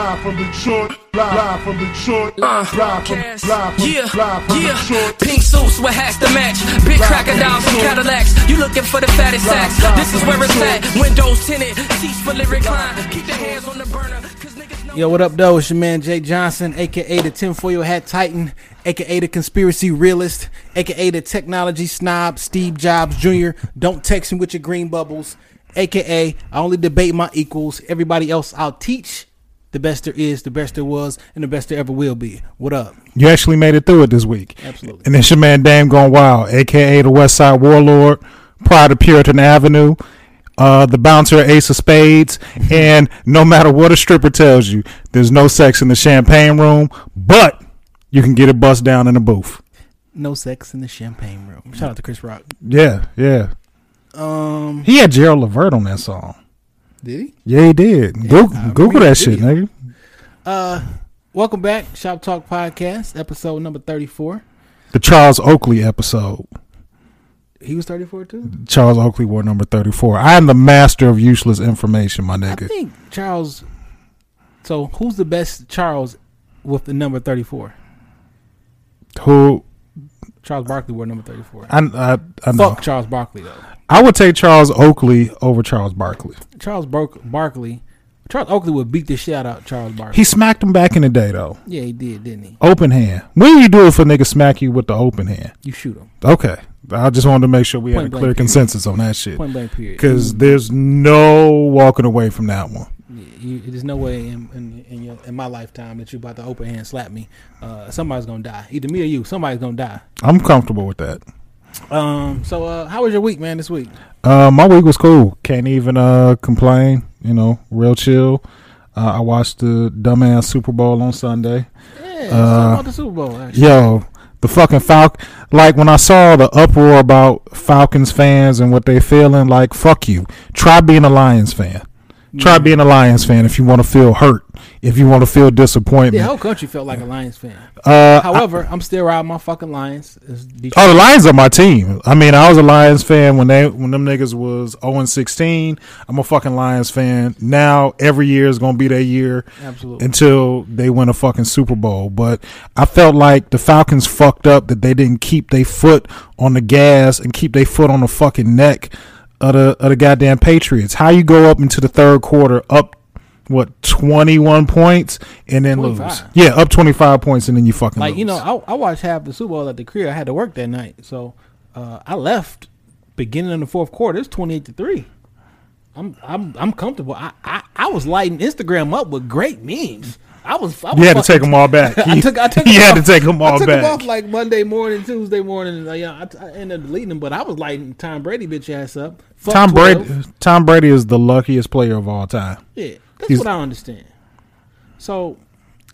Live from Detroit, live from Detroit, Uh, live from, Cass. live from, yeah, live from yeah. Detroit. Pink suits with hats to match. Big crocodiles and Cadillacs. You looking for the fattest sacks. This is where it's at. Windows tinted. Seats fully reclined. Keep your hands on the burner. Cause niggas. Yo, what up, though? It's your man Jay Johnson, aka the tinfoil hat titan, aka the conspiracy realist, aka the technology snob, Steve Jobs Jr. Don't text me with your green bubbles, aka I only debate my equals. Everybody else I'll teach. The best there is, the best there was, and the best there ever will be. What up? You actually made it through it this week. Absolutely. And it's your man Dame Gone Wild, aka the West Side Warlord, Pride of Puritan Avenue, uh, the bouncer Ace of Spades, and no matter what a stripper tells you, there's no sex in the champagne room, but you can get it bust down in the booth. No sex in the champagne room. Shout out to Chris Rock. Yeah, yeah. Um, He had Gerald Levert on that song. Did he? Yeah, he did. Google, I Google that shit, nigga. Uh, welcome back, Shop Talk Podcast, episode number thirty-four. The Charles Oakley episode. He was thirty-four too. Charles Oakley wore number 34. I am the master of useless information, my nigga. I think Charles. So who's the best Charles with the number thirty-four? Who Charles Barkley wore number thirty-four. I, I, I know. Fuck Charles Barkley though. I would take Charles Oakley over Charles Barkley. Charles Bar- Barkley. Charles Oakley would beat the shit out of Charles Barkley. He smacked him back in the day, though. yeah, he did, didn't he? Open hand. When you do it for nigga smack you with the open hand? You shoot him. Okay. I just wanted to make sure we had a clear period. consensus on that shit. Point blank period. Because there's no walking away from that one. Yeah, you, there's no way in in, in, your, in my lifetime that you about to open hand slap me. Uh, somebody's gonna die. Either me or you. Somebody's gonna die. I'm comfortable with that. Um. So, uh, how was your week, man? This week? Uh, my week was cool. Can't even uh, complain. You know, real chill. Uh, I watched the dumbass Super Bowl on Sunday. Yeah. Uh, about the Super Bowl. Actually. Yo, the fucking Falcon. Like when I saw the uproar about Falcons fans and what they feeling, like fuck you. Try being a Lions fan. Try being a Lions fan if you want to feel hurt. If you want to feel disappointment. The whole country felt like a Lions fan. uh, However, I'm still riding my fucking Lions. Oh, the Lions are my team. I mean, I was a Lions fan when they when them niggas was 0 and 16. I'm a fucking Lions fan. Now every year is gonna be their year Absolutely. until they win a fucking Super Bowl. But I felt like the Falcons fucked up that they didn't keep their foot on the gas and keep their foot on the fucking neck of the of the goddamn Patriots. How you go up into the third quarter up what 21 points and then lose? Yeah, up 25 points and then you fucking like lose. you know, I, I watched half the Super Bowl at the crib. I had to work that night, so uh, I left beginning of the fourth quarter. It's twenty eight to three. I'm I'm I'm comfortable. I, I I was lighting Instagram up with great memes. I was. I was You had to take them all back. I took. I took. you had off. to take them all I took back. them off like Monday morning, Tuesday morning, and uh, yeah, I, I ended up deleting them. But I was lighting Tom Brady bitch ass up. Fuck Tom 12. Brady. Tom Brady is the luckiest player of all time. Yeah, that's what I understand. So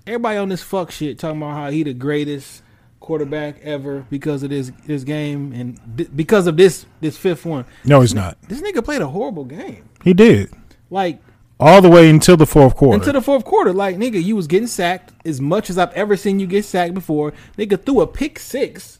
everybody on this fuck shit talking about how he the greatest quarterback ever because of this this game and th- because of this this fifth one. No, he's not. This nigga played a horrible game. He did Like all the way until the fourth quarter. Until the fourth quarter, like nigga, you was getting sacked as much as I've ever seen you get sacked before. Nigga threw a pick six.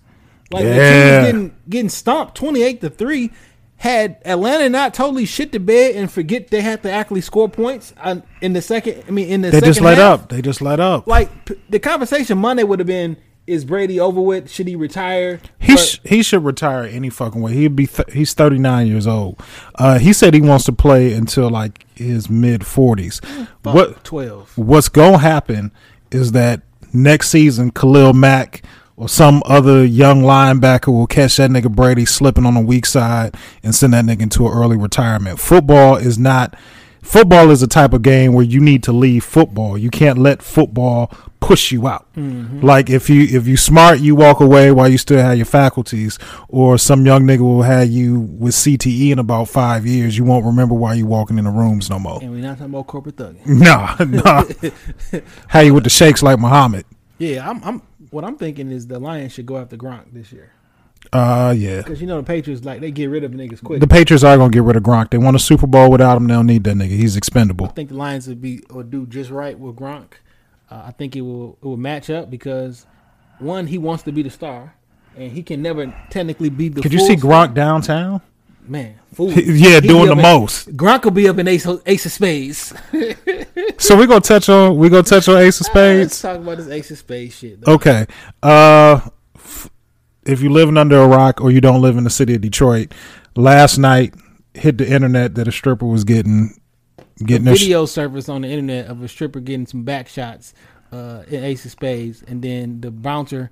Like the team was getting getting stomped twenty eight to three. Had Atlanta not totally shit the bed and forget they had to actually score points in the second, I mean in the they just let half, up. They just let up. Like the conversation Monday would have been: Is Brady over with? Should he retire? he But- sh- he should retire any fucking way. He'd be th- he's 39 years old. Uh, he said he wants to play until like his mid 40s. What twelve? what's gonna happen is that next season Khalil Mack or some other young linebacker will catch that nigga Brady slipping on the weak side and send that nigga into an early retirement. Football is not football is a type of game where you need to leave football. You can't let football push you out. Mm-hmm. Like if you if you smart, you walk away while you still have your faculties, or some young nigga will have you with CTE in about five years. You won't remember why you walking in the rooms no more. And we're not talking about corporate thugging. Nah, nah. How you with the shakes like Muhammad? Yeah, I'm. I'm. What I'm thinking is the Lions should go after Gronk this year Uh, yeah. because you know the Patriots like they get rid of niggas quick. The Patriots are gonna get rid of Gronk. They won a Super Bowl without him. They don't need that nigga. He's expendable. I think the Lions would be or do just right with Gronk. Uh, I think it will it will match up because one he wants to be the star, and he can never technically be the. Could you see star. Gronk downtown? Man, fool. Yeah, He doing the in- most. Gronk will be up in Ace, Ace of Spades. So we gonna touch on we gonna touch on Ace of Let's Spades. talk about this Ace of Spades shit. though. Okay. Uh, f- if you're living under a rock or you don't live in the city of Detroit, last night hit the internet that a stripper was getting getting sh- Video surfaced on the internet of a stripper getting some back shots uh, in Ace of Spades, and then the bouncer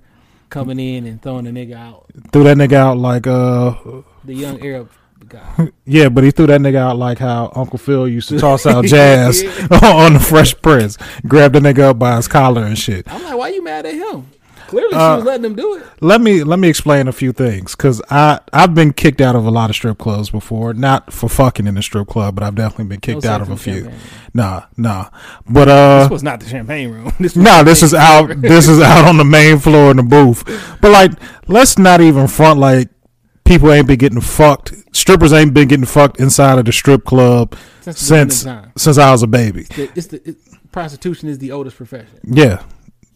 coming in and throwing the nigga out. threw that nigga out like uh The young Arab guy. yeah, but he threw that nigga out like how Uncle Phil used to toss out jazz on the Fresh Prince. grab the nigga up by his collar and shit. I'm like, why you mad at him? Clearly, Uh, she was letting him do it. Let me let me explain a few things because I I've been kicked out of a lot of strip clubs before, not for fucking in a strip club, but I've definitely been kicked No out of a few. champagne. Nah, nah, but uh, This was not the champagne room. This No, the this is out. This is out on the main floor in the booth. But like, let's not even front like people ain't been getting fucked. Strippers ain't been getting fucked inside of the strip club Since since beginning of time. since I was a baby. The- It's the it, prostitution is the oldest profession. Yeah.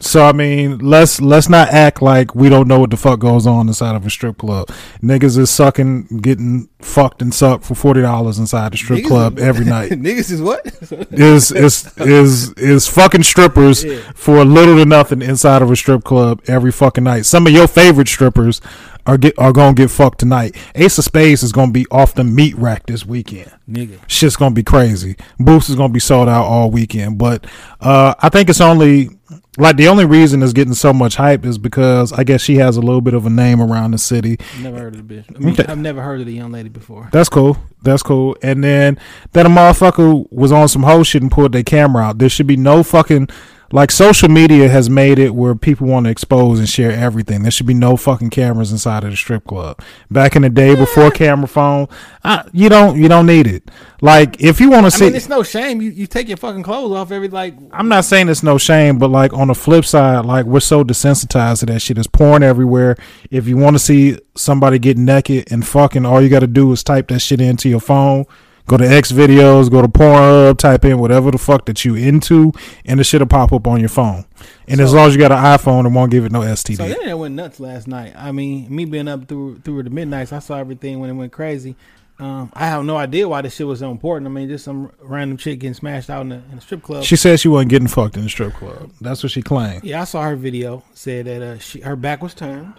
So I mean, let's let's not act like we don't know what the fuck goes on inside of a strip club. Niggas is sucking, getting fucked and sucked for forty dollars inside the strip Niggas club is- every night. Niggas is what? is is is is fucking strippers Yeah. for little to nothing inside of a strip club every fucking night. Some of your favorite strippers are get are gonna get fucked tonight. Ace of Spades is gonna be off the meat rack this weekend. Nigga. Shit's gonna be crazy. Boost is gonna be sold out all weekend. But uh, I think it's only like the only reason it's getting so much hype is because I guess she has a little bit of a name around the city. Never heard of the bitch. I mean, Okay. I've never heard of the young lady before. That's cool. That's cool. And then that a motherfucker was on some whole shit and pulled their camera out. There should be no fucking like social media has made it where people want to expose and share everything. There should be no fucking cameras inside of the strip club. Back in the day before camera phone, I, you don't you don't need it. Like if you want to I see mean, it's no shame. You you take your fucking clothes off every like. I'm not saying it's no shame, but like on the flip side, like we're so desensitized to that shit. It's porn everywhere. If you want to see somebody get naked and fucking, all you got to do is type that shit into your phone. Go to X videos, go to Pornhub, type in whatever the fuck that you into, and the shit'll pop up on your phone. And as long as you got an iPhone, it won't give it no So STD. the internet went nuts last night. I mean, me being up through through the midnights, I saw everything when it went crazy. Um, I have no idea why this shit was so important. I mean, just some random chick getting smashed out in a, in the strip club. She said she wasn't getting fucked in the strip club. That's what she claimed. yeah, I saw her video. Said that uh, she her back was turned,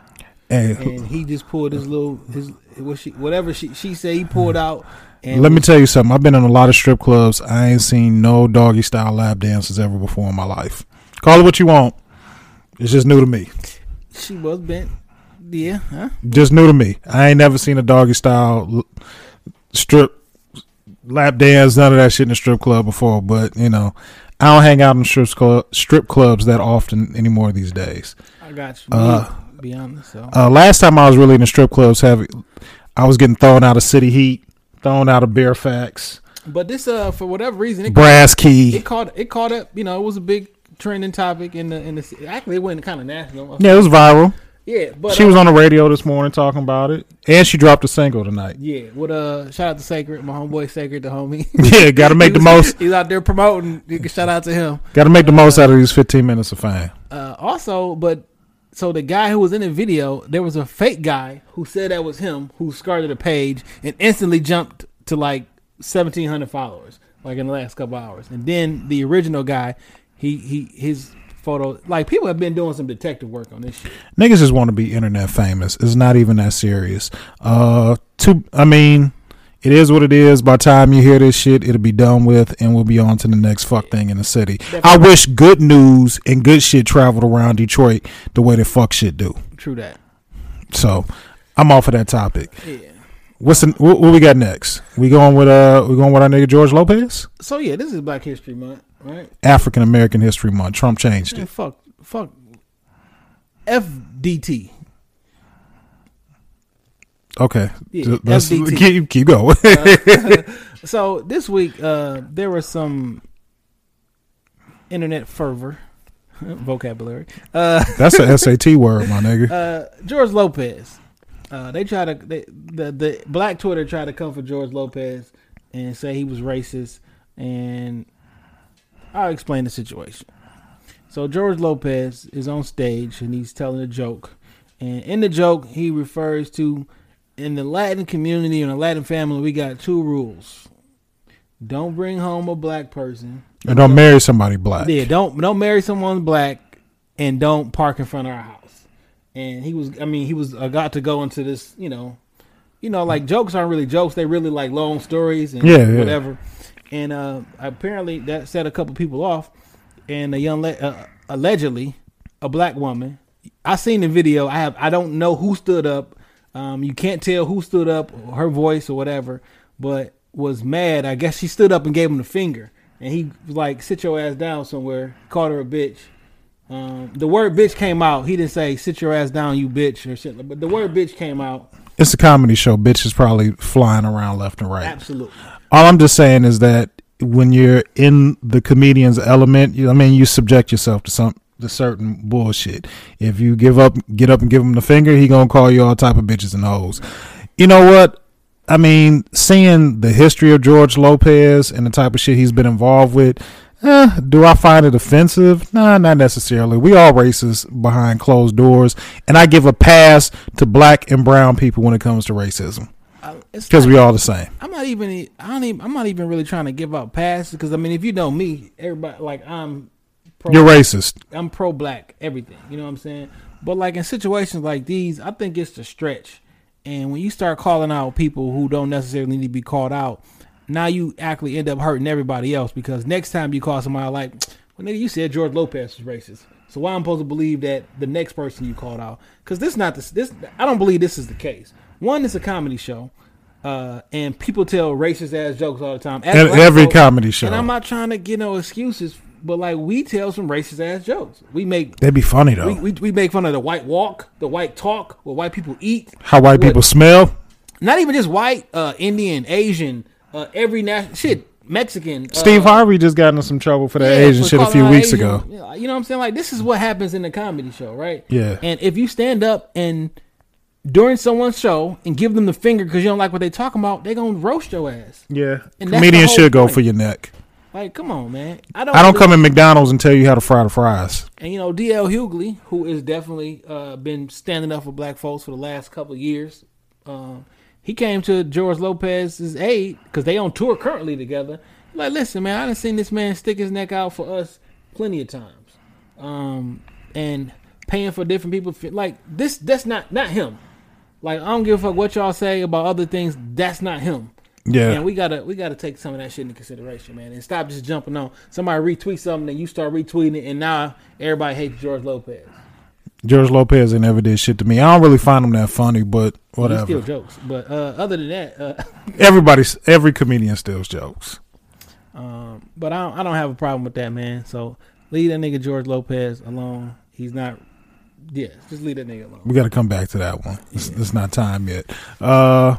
Hey, and he just pulled his little his what she whatever she she said he pulled out. And let me tell you something. I've been in a lot of strip clubs. I ain't seen no doggy style lap dances ever before in my life. Call it what you want. It's just new to me. she was bent. Yeah, huh? Just new to me. I ain't never seen a doggy style strip lap dance, none of that shit in a strip club before. But you know, I don't hang out in strip club, strip clubs that often anymore these days. I got you. Uh, be honest. So Uh, last time I was really in the strip clubs, heavy, I was getting thrown out of City Heat, thrown out of Fairfax, but this uh for whatever reason it Brass Key. it caught it caught up. You know, it was a big trending topic in the in the actually it went kind of national. Yeah, it was viral. Yeah, but she uh, was on the radio this morning talking about it, and she dropped a single tonight. Yeah, with uh, shout out to Sacred, my homeboy Sacred, the homie. Yeah, got to make He the most. He's out there promoting. You can shout out to him. Got to make the most out of these 15 minutes of fame. Uh, also, but so the guy who was in the video, there was a fake guy who said that was him who started a page and instantly jumped to like seventeen hundred followers, like in the last couple hours. And then the original guy, he he his photo, like people have been doing some detective work on this shit. Niggas just want to be internet famous. It's not even that serious. Uh, to I mean, it is what it is. By the time you hear this shit, it'll be done with, and we'll be on to the next fuck thing in the city. I wish good news and good shit traveled around Detroit the way that fuck shit do. True that. So, I'm off of that topic. Yeah. What's the, what, what we got next? We going with uh, we going with our nigga George Lopez? So yeah, this is Black History Month, right? African American History Month. Trump changed Man, it. fuck, fuck, FDT. Okay, Yeah, let's FDT. keep keep going. So this week, uh, there was some internet fervor, vocabulary. Uh, That's a SAT word, my nigga. uh, George Lopez. Uh, they try to they, the the Black Twitter tried to come for George Lopez and say he was racist, and I'll explain the situation. So George Lopez is on stage and he's telling a joke, and in the joke he refers to in the Latin community and the Latin family, we got two rules: don't bring home a black person. And don't marry somebody black. Yeah, don't don't marry someone black, and don't park in front of our house. And he was, I mean, he was uh, got to go into this, you know, you know, like jokes aren't really jokes; they really like long stories and Yeah, yeah. whatever. And uh, apparently, that set a couple people off. And a young, le- uh, allegedly, a black woman. I seen the video. I have. I don't know who stood up. Um, you can't tell who stood up, her voice or whatever, but was mad. I guess she stood up and gave him the finger, and he was like, "Sit your ass down somewhere." Called her a bitch. Um, the word "bitch" came out. He didn't say "sit your ass down, you bitch" or shit, but the word "bitch" came out. It's a comedy show. Bitches probably flying around left and right. Absolutely. All I'm just saying is that when you're in the comedian's element, you, I mean, you subject yourself to some to certain bullshit. If you give up, get up and give him the finger, he gonna call you all type of bitches and hoes. You know what? I mean, seeing the history of George Lopez and the type of shit he's been involved with, eh, do I find it offensive? Nah, not necessarily. We all racist behind closed doors, and I give a pass to black and brown people when it comes to racism because we all the same. I'm not even. I don't even. I'm not even really trying to give out passes because I mean, if you know me, everybody like I'm. Pro, You're racist. I'm pro black, everything. You know what I'm saying? But like in situations like these, I think it's the stretch. And when you start calling out people who don't necessarily need to be called out, now you actually end up hurting everybody else because next time you call somebody like, well, nigga, you said George Lopez was racist. So why I'm supposed to believe that the next person you called out? Because this is not this this I don't believe this is the case. One, it's a comedy show. Uh, and people tell racist ass jokes all the time. Ev- every folks- comedy show. And I'm not trying to get no excuses, but like we tell some racist ass jokes. We make That'd be funny though. we, we, we make fun of the white walk, the white talk, what white people eat. How white what- people smell. Not even just white, uh, Indian, Asian, uh, every nation, shit, Mexican. Steve uh, Harvey just got into some trouble for that yeah, Asian shit a few weeks Asian. ago. You know what I'm saying? Like this is what happens in the comedy show, right? Yeah. And if you stand up and during someone's show and give them the finger because you don't like what they're talking about, they're gonna roast your ass. Yeah, And comedians should go point. for your neck. Like, come on, man. I don't. I don't really- come in McDonald's and tell you how to fry the fries. And you know, DL Hughley, who has definitely uh, been standing up for black folks for the last couple of years, um, he came to George Lopez's aid because they on tour currently together. Like, listen, man, I done seen this man stick his neck out for us plenty of times, um, and paying for different people. Like this, that's not not him. Like I don't give a fuck what y'all say about other things. That's not him. Yeah, Man, we gotta we gotta take some of that shit into consideration, man, and stop just jumping on somebody retweet something and you start retweeting it, and now everybody hates George Lopez. George Lopez ain't never did shit to me. I don't really find him that funny, but He whatever. still jokes, but uh, other than that, uh, Everybody's every comedian steals jokes. um, but I don't, I don't have a problem with that, man. So leave that nigga George Lopez alone. He's not. Yeah, just leave that nigga alone. We got to come back to that one. It's, it's not time yet. Uh,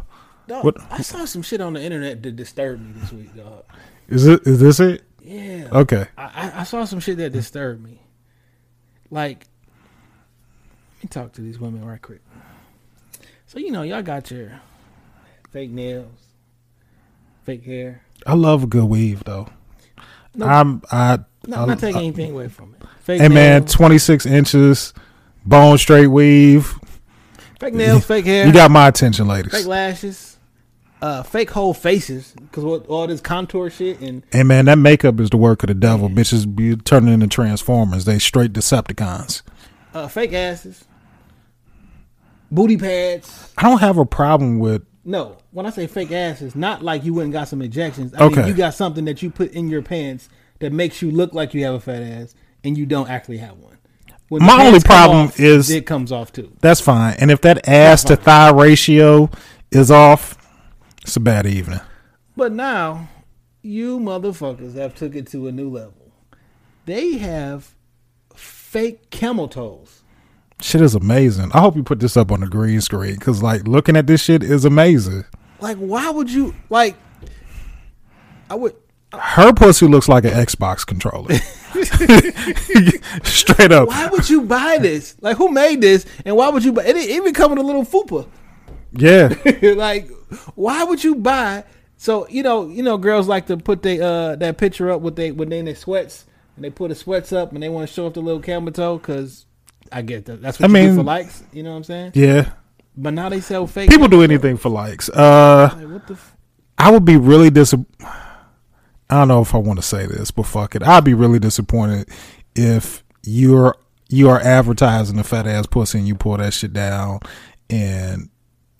Dog, What- I saw some shit on the internet that disturbed me this week, dog. is it? Is this it? Yeah. Okay. I, I- I saw some shit that disturbed me. Like, let me talk to these women right quick. So you know, y'all got your fake nails, fake hair. I love a good weave though. No, I'm I. no, I- I'm not taking anything away from it. Fake Hey man, 26 inches, bone straight weave. fake nails, fake hair, You got my attention, ladies. fake lashes, uh, fake whole faces because all this contour shit and Hey man, that makeup is the work of the devil. Bitches be turning into transformers. They straight Decepticons. uh, fake asses, booty pads. I don't have a problem with. No, when I say fake asses, not like you went and got some injections. I mean, Okay. you got something that you put in your pants that makes you look like you have a fat ass, and you don't actually have one. When My only problem off, is- it comes off too. That's fine. And if that ass to thigh ratio is off, it's a bad evening. But now, you motherfuckers have took it to a new level. They have fake camel toes. Shit is amazing. I hope you put this up on the green screen because, like, looking at this shit is amazing. Like, why would you like? I would. Uh, Her pussy looks like an Xbox controller. Straight up. Why would you buy this? Like, who made this? And why would you buy? It it even come with a little fupa. Yeah. like, why would you buy? So you know, you know, girls like to put they uh that picture up with they when they in their sweats and they put the sweats up and they want to show off the little camel toe because I get that. That's what I mean- for likes. You know what I'm saying? Yeah. but now they sell fake. People do anything for likes. Uh, Like, what the? F- I would be really disappointed. I don't know if I want to say this, but fuck it. I'd be really disappointed if you're you are advertising a fat ass pussy and you pull that shit down and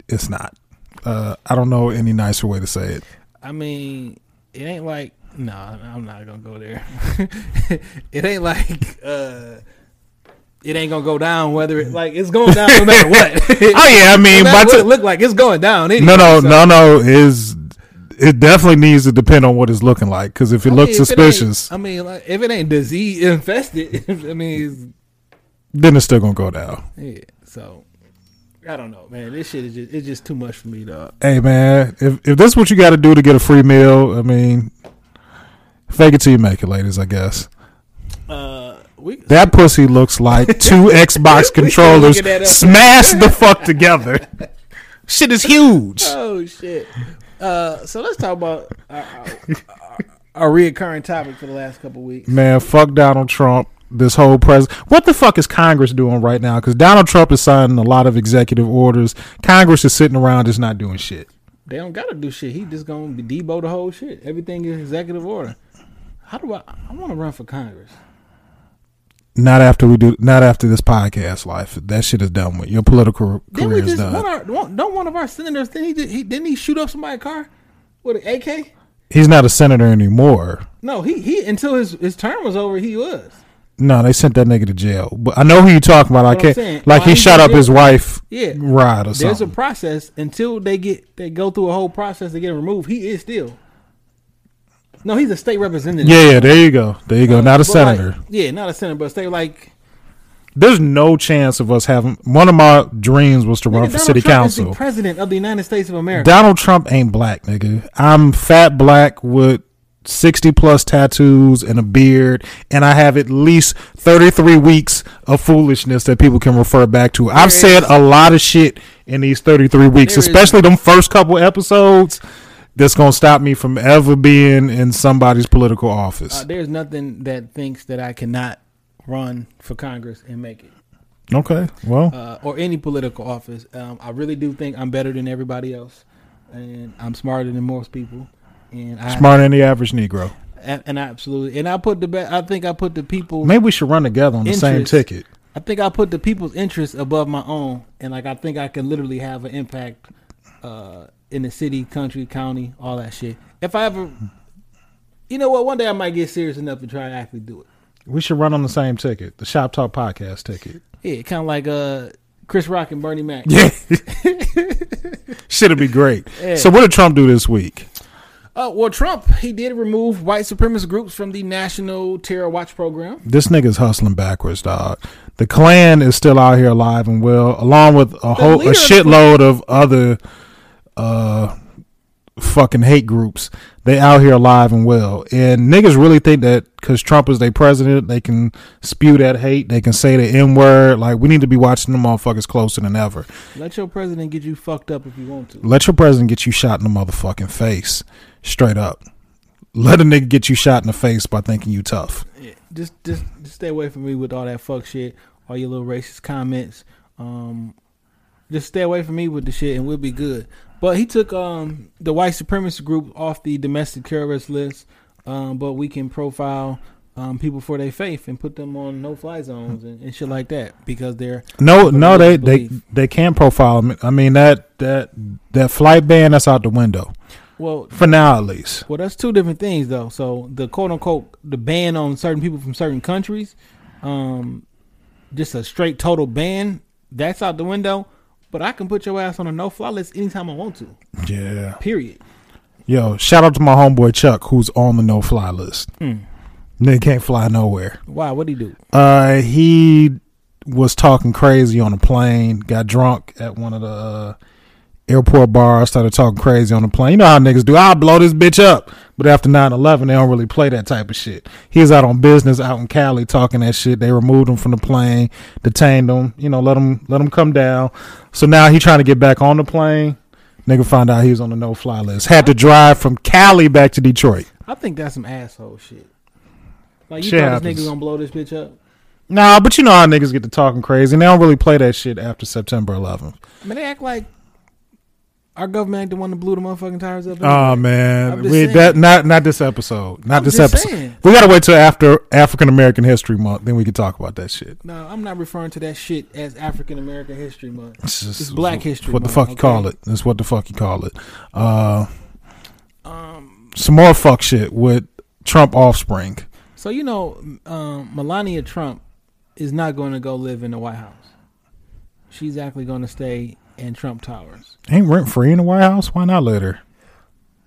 it's not. Uh, I don't know any nicer way to say it. I mean, it ain't like. No, I'm not gonna go there. it ain't like. uh It ain't gonna go down. Whether it like it's going down no matter what. Oh yeah, I mean, That's but what it look like. It's going down. Anyway, no, no, so- no, no. Is it definitely needs to depend on what it's looking like? Because if it I looks mean, if it suspicious, I mean, like, if it ain't disease infested, I mean, then it's still gonna go down. yeah. So I don't know, man. This shit is just it's just too much for me, dog. Hey man, if if this is what you got to do to get a free meal, I mean, fake it till you make it, ladies. I guess Uh, we that pussy looks like two Xbox controllers looking that up. smashed the fuck together. Shit is huge. oh shit. Uh, so let's talk about our, our, our reoccurring topic for the last couple weeks. Man, fuck Donald Trump. This whole president. What the fuck is Congress doing right now? Because Donald Trump is signing a lot of executive orders. Congress is sitting around just not doing shit. They don't gotta do shit. He just gonna be debo the whole shit. Everything is executive order. How do I? I want to run for Congress. Not after we do. Not after this podcast life. That shit is done with. Your political career we is done. one our, one- don't one of our senators? Didn't he, just- he didn't he shoot up somebody's car with an AK? He's not a senator anymore. No, he he until his his term was over, he was. No, they sent that nigga to jail. But I know who you talking about. I What can't. saying, Like oh, he shot up his wife. Yeah. Ride or There's a process until they get they go through a whole process to get him removed. He is still. No, he's a state representative. yeah, yeah. There you go. There you go. Uh, not a But like- senator. yeah, not a senator, but state like There's no chance of us having. One of my dreams was to run for Donald city Trump council. president of the United States of America. Donald Trump ain't black, nigga. I'm fat black with 60 plus tattoos and a beard, and I have at least 33 weeks of foolishness that people can refer back to. I've There said a lot of shit in these 33 weeks, There is- especially them first couple episodes. That's gonna stop me from ever being in somebody's political office. Uh, there's nothing that thinks that I cannot run for Congress and make it, okay, well, uh, or any political office. Um, I really do think I'm better than everybody else, and I'm smarter than most people. And I smarter than the average Negro. and, and absolutely, and I put the be- I think I put the people. Maybe we should run together on the same ticket. I think I put the people's interests above my own, and like I think I can literally have an impact uh, in the city, country, county, all that shit. If I ever, you know what, one day I might get serious enough to try to actually do it. We should run on the same ticket, the Shop Talk podcast ticket. Yeah, kind of like uh, Chris Rock and Bernie Mac. Yeah. Should be great. Yeah. So what did Trump do this week? Uh, well, Trump he did remove white supremacist groups from the National Terror Watch program. This nigga's hustling backwards, dog. The Klan is still out here alive and well, along with a whole a leader of shitload of other uh fucking hate groups. They out here alive and well. And niggas really think that because Trump is their president, they can spew that hate. They can say the N word. Like, we need to be watching them motherfuckers closer than ever. Let your president get you fucked up if you want to. Let your president get you shot in the motherfucking face. Straight up. Let a nigga get you shot in the face by thinking you tough. Yeah, just just just stay away from me with all that fuck shit, all your little racist comments. Um, just stay away from me with the shit, and we'll be good. But he took um the white supremacist group off the domestic terrorist list. Um, but we can profile um people for their faith and put them on no fly zones and, and shit like that because they're No, no, they they they can profile them. I mean that that that flight ban that's out the window well. for now at least. Well, that's two different things though. So the quote unquote the ban on certain people from certain countries, um, just a straight total ban, that's out the window. But I can put your ass on a no fly list anytime I want to. Yeah. Period. Yo, shout out to my homeboy Chuck who's on the no fly list. Hmm. Nigga can't fly nowhere. Why? What would he do? Uh, he was talking crazy on a plane. Got drunk at one of the uh, airport bars. Started talking crazy on the plane. You know how niggas do. I'll blow this bitch up. But after 9-11, they don't really play that type of shit. He was out on business out in Cali talking that shit. They removed him from the plane, detained him. You know, let him let him come down. So now he trying to get back on the plane. Nigga found out he was on the no fly list. Had to drive from Cali back to Detroit. I think that's some asshole shit. Like you Shit thought happens. this nigga gonna blow this bitch up? Nah, but you know how niggas get to talking crazy, and they don't really play that shit after September 11th. I mean, they act like our government ain't the one that blew the motherfucking tires up. Oh man, we that not not this episode, not I'm this episode. saying. We gotta wait till after African American History Month, then we can talk about that shit. No, I'm not referring to that shit as African American History Month. It's, just- It's Black History What the Month, fuck you call it? That's what the fuck you call it. Uh, Um, some more fuck shit with Trump offspring. so you know, um, Melania Trump is not going to go live in the White House. She's actually going to stay in Trump Towers. Ain't rent free in the White House? Why not let her?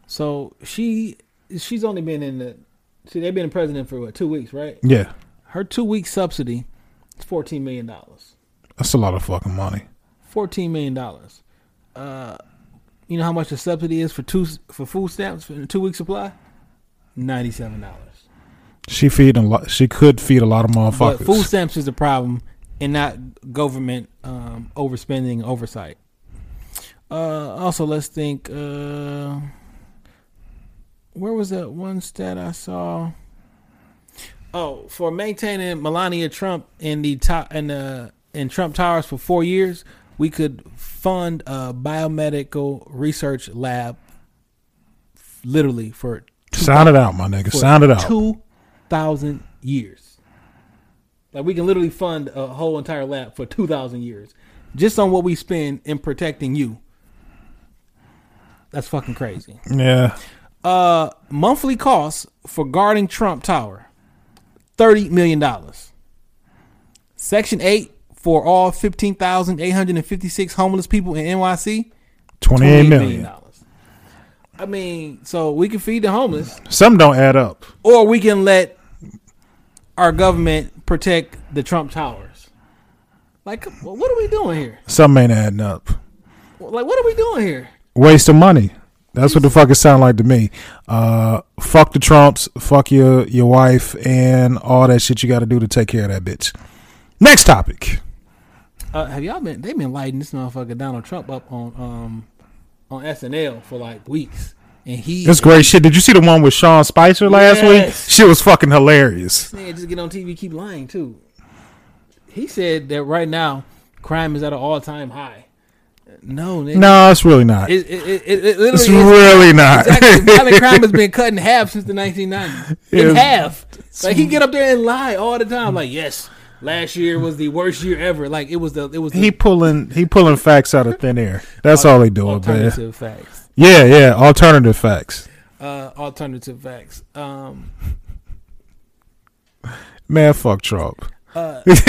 So she she's only been in the see they've been president for what two weeks, right? Yeah, Her two week subsidy is fourteen million dollars. that's a lot of fucking money. Fourteen million dollars. Uh, you know how much the subsidy is for two for food stamps for two week supply? Ninety seven dollars. She feed a lot. She could feed a lot of motherfuckers. But food stamps is the problem, and not government um, overspending oversight. Uh, also, let's think. Uh, where was that one stat I saw? Oh, for maintaining Melania Trump in the top in the in Trump Towers for four years, we could fund a biomedical research lab, literally for Sound it out, my nigga. Sound it out. Two thousand years. Like we can literally fund a whole entire lab for two thousand years, just on what we spend in protecting you. That's fucking crazy. Yeah, Uh, monthly costs for guarding Trump Tower, thirty million dollars. Section eight for all fifteen thousand eight hundred and fifty-six homeless people in NYC, $28 million. I mean, so we can feed the homeless. Some don't add up. or we can let our government protect the Trump towers. Like, what are we doing here? Some ain't adding up. Like, what are we doing here? Waste of money. That's what the fuck it sound like to me. Uh, fuck the Trumps, fuck your your wife, and all that shit you got to do to take care of that bitch. Next topic. Uh, have y'all been? They've been lighting this motherfucker Donald Trump up on um on SNL for like weeks, and he That's great shit. Did you see the one with Sean Spicer last Yes. week? Shit was fucking hilarious. Man, just get on TV, keep lying too. He said that right now crime is at an all time high. No, nigga. No, it's really not. It, it, it, it, It's is. really not. Exactly. Violent crime has been cut in half since the 1990s. In Yes. half. Like he get up there and lie all the time. Like yes, last year was the worst year ever. Like it was the it was the He pulling he pulling facts out of thin air. That's all he doing, man. alternative facts. Yeah, yeah. Alternative facts. Uh, alternative facts. Um, Man, fuck Trump. just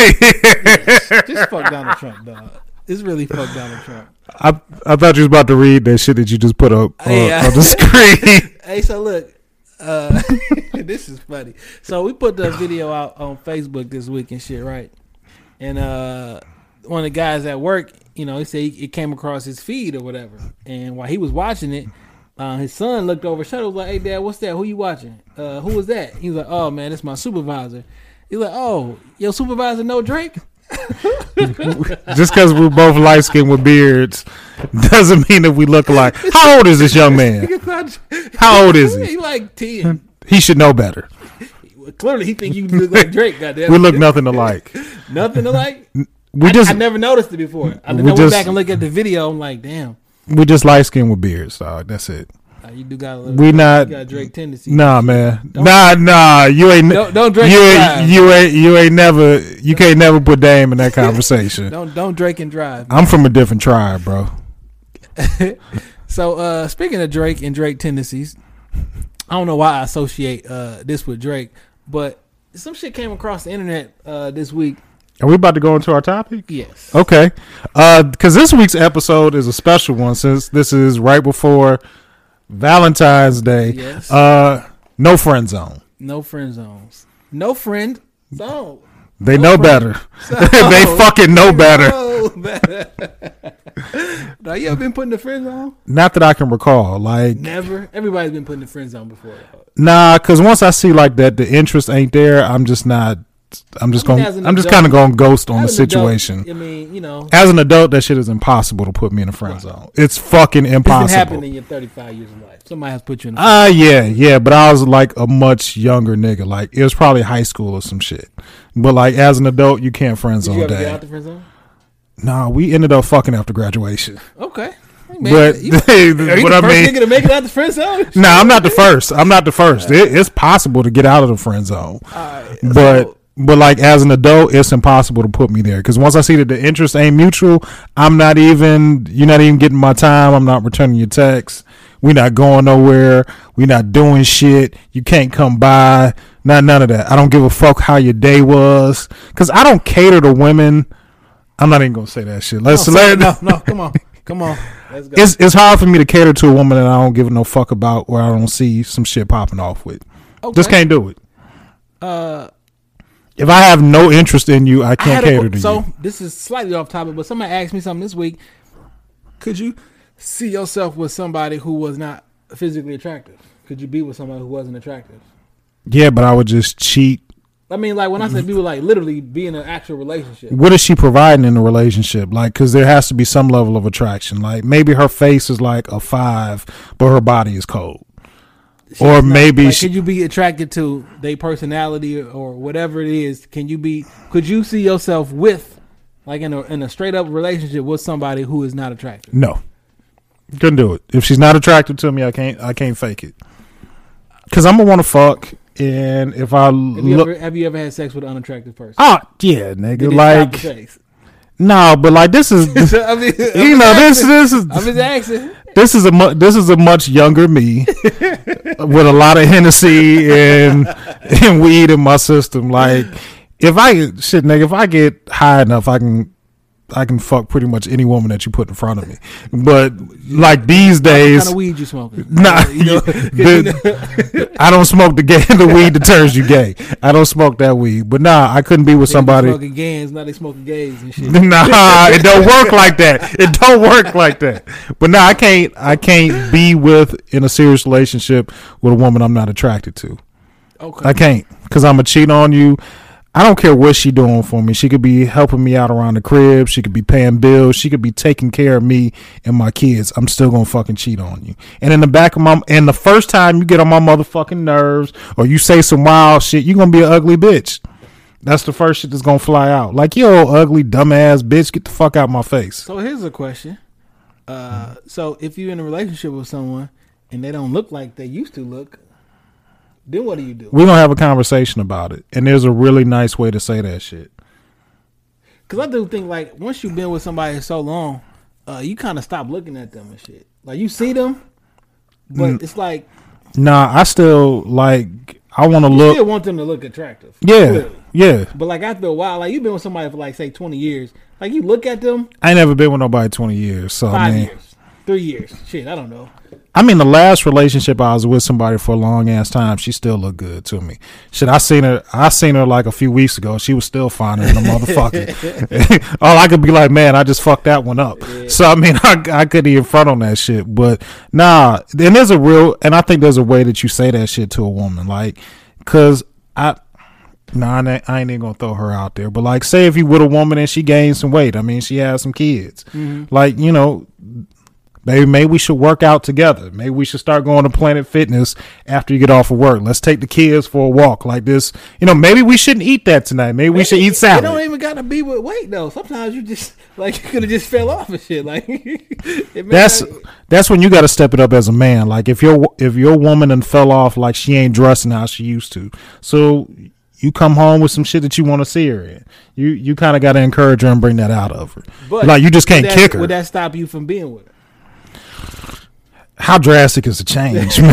fuck Donald Trump, dog. It's really fuck Donald Trump. I I thought you was about to read that shit that you just put up on, Yeah. on the screen. Hey, so look, uh, this is funny. So we put the video out on Facebook this week and shit, right? And uh, one of the guys at work, you know, he said he, it came across his feed or whatever. And while he was watching it, uh, his son looked over his shoulder, was like, "Hey, Dad, what's that? Who you watching? Uh, who was that?" He was like, "Oh man, that's my supervisor." He's like, "Oh, your supervisor know Drake?" just because we're both light skinned with beards doesn't mean that we look alike. How old is this young man? How old is he he? like ten. He should know better. Clearly, he think you look like Drake. Goddamn, We look nothing alike. nothing alike. We I, just I never noticed it before. I, We I went back and looked at the video. I'm like, damn, we just light skinned with beards, dog. That's it. Uh, you do got a little. We not you got Drake tendency. Nah, man. Nah, nah. You ain't. Don't- don't drink You and ain't. drive. You ain't. You ain't never. You can't never put Dame in that conversation. Don't don't Drake and drive. I'm from a different tribe, bro. So uh, speaking of Drake and Drake tendencies, I don't know why I associate uh, this with Drake, but some shit came across the internet uh, this week. Are we about to go into our topic? Yes. Okay. Uh, because this week's episode is a special one since this is right before Valentine's Day. Yes. Uh, no friend zone. No friend zones. No friend zone. They No know friend. better. they fucking know better. No better. now you ever been put in the friend zone? Not that I can recall. Like, Never. Everybody's been put in the friend zone before. nah, because once I see like that the interest ain't there, I'm just not I'm just I mean, going. I'm just kind of going ghost on the an adult, situation. I mean, you know, As an adult, that shit is impossible to put me in a friend zone. It's fucking impossible. happen in your 35 years of life. Somebody has put you in. A Ah, yeah, yeah, but I was like a much younger nigga. Like it was probably high school or some shit. But like as an adult, you can't friend Did you zone ever get out the friend zone? Nah, we ended up fucking after graduation. Okay. Hey, But you, are you what the I first mean, nigga to make it out the friend zone? nah, I'm not the first. I'm not the first. It, it's possible to get out of the friend zone, but but like as an adult, it's impossible to put me there because once I see that the interest ain't mutual, I'm not even. You're not even getting my time. I'm not returning your texts. We're not going nowhere. We're not doing shit. You can't come by. Not none of that. I don't give a fuck how your day was because I don't cater to women. I'm not even gonna say that shit. Let's no, let no, no, come on, come on. Let's go. it's it's hard for me to cater to a woman that I don't give a no fuck about or I don't see some shit popping off with. Okay. Just can't do it. Uh, If I have no interest in you, I I can't a- cater to so you. So this is slightly off topic, but somebody asked me something this week. Could you see yourself with somebody who was not physically attractive? Could you be with somebody who wasn't attractive? Yeah, but I would just cheat. I mean, like when I said people, like literally be in an actual relationship. What is she providing in the relationship? Like, because there has to be some level of attraction. Like, maybe her face is like a five, but her body is cold. Or maybe Like, she, could you be attracted to their personality or, or whatever it is? Can you be? Could you see yourself with, like in a in a straight up relationship with somebody who is not attractive? no, couldn't do it. If she's not attracted to me, I can't. I can't fake it. Because I'm gonna want to fuck, and if I Have you look, ever have you ever had sex with an unattractive person? oh yeah, nigga, Did it stop like no, but like this is. I mean, you know this this is I'm just asking. This is a mu- this is a much younger me with a lot of Hennessy and and weed in my system. Like if I shit, nigga, if I get high enough, I can I can fuck pretty much any woman that you put in front of me. But like these What days, kind of weed you smoking? Nah, you know, the- I don't smoke the gay the weed that turns you gay. I don't smoke that weed. But nah, I couldn't be with somebody somebody. smoking gans. Now they smoking gays and shit. Nah, it don't work like that. It don't work like that. But nah, I can't. I can't be with in a serious relationship with a woman I'm not attracted to. Okay. I can't because I'm a cheat on you. I don't care what she doing for me. She could be helping me out around the crib. She could be paying bills. She could be taking care of me and my kids. I'm still gonna fucking cheat on you. And in the back of my and the first time you get on my motherfucking nerves or you say some wild shit, you're gonna be an ugly bitch. That's the first shit that's gonna fly out. Like yo, ugly dumbass bitch, get the fuck out my face. So here's a question. Uh, so if you're in a relationship with someone and they don't look like they used to look, then what do you do? We're gonna have a conversation about it. And there's a really nice way to say that shit. Because I do think like once you've been with somebody so long, uh, you kind of stop looking at them and shit. Like you see them, but Mm. it's like Nah, I still like I wanna look still want them to look attractive. Yeah. clearly. Yeah. But like after a while, like you've been with somebody for like say twenty years, like you look at them I ain't never been with nobody twenty years. So I mean, years, three years, shit, I don't know. I mean, the last relationship I was with somebody for a long ass time, she still looked good to me. Shit, I seen her. I seen her like a few weeks ago. She was still finer than a motherfucker. All I could be like, man, I just fucked that one up. So I mean, I, I couldn't even front on that shit. But nah, and there's a real, and I think there's a way that you say that shit to a woman, like, cause I. Nah, I ain't, I ain't even gonna throw her out there. But like, say if you with a woman and she gained some weight, I mean, she has some kids. Mm-hmm. Like, you know, Maybe maybe we should work out together. Maybe we should start going to Planet Fitness after you get off of work. Let's take the kids for a walk like this. You know, maybe we shouldn't eat that tonight. Maybe we should eat salad. It don't even gotta be with weight though. Sometimes you just like you could have just fell off and shit. Like That's not- that's when you got to step it up as a man. Like if your if your woman and fell off like she ain't dressing how she used to, so you come home with some shit that you want to see her in. You you kind of got to encourage her and bring that out of her. But like you just can't that, kick her. Would that stop you from being with her? How drastic is the change?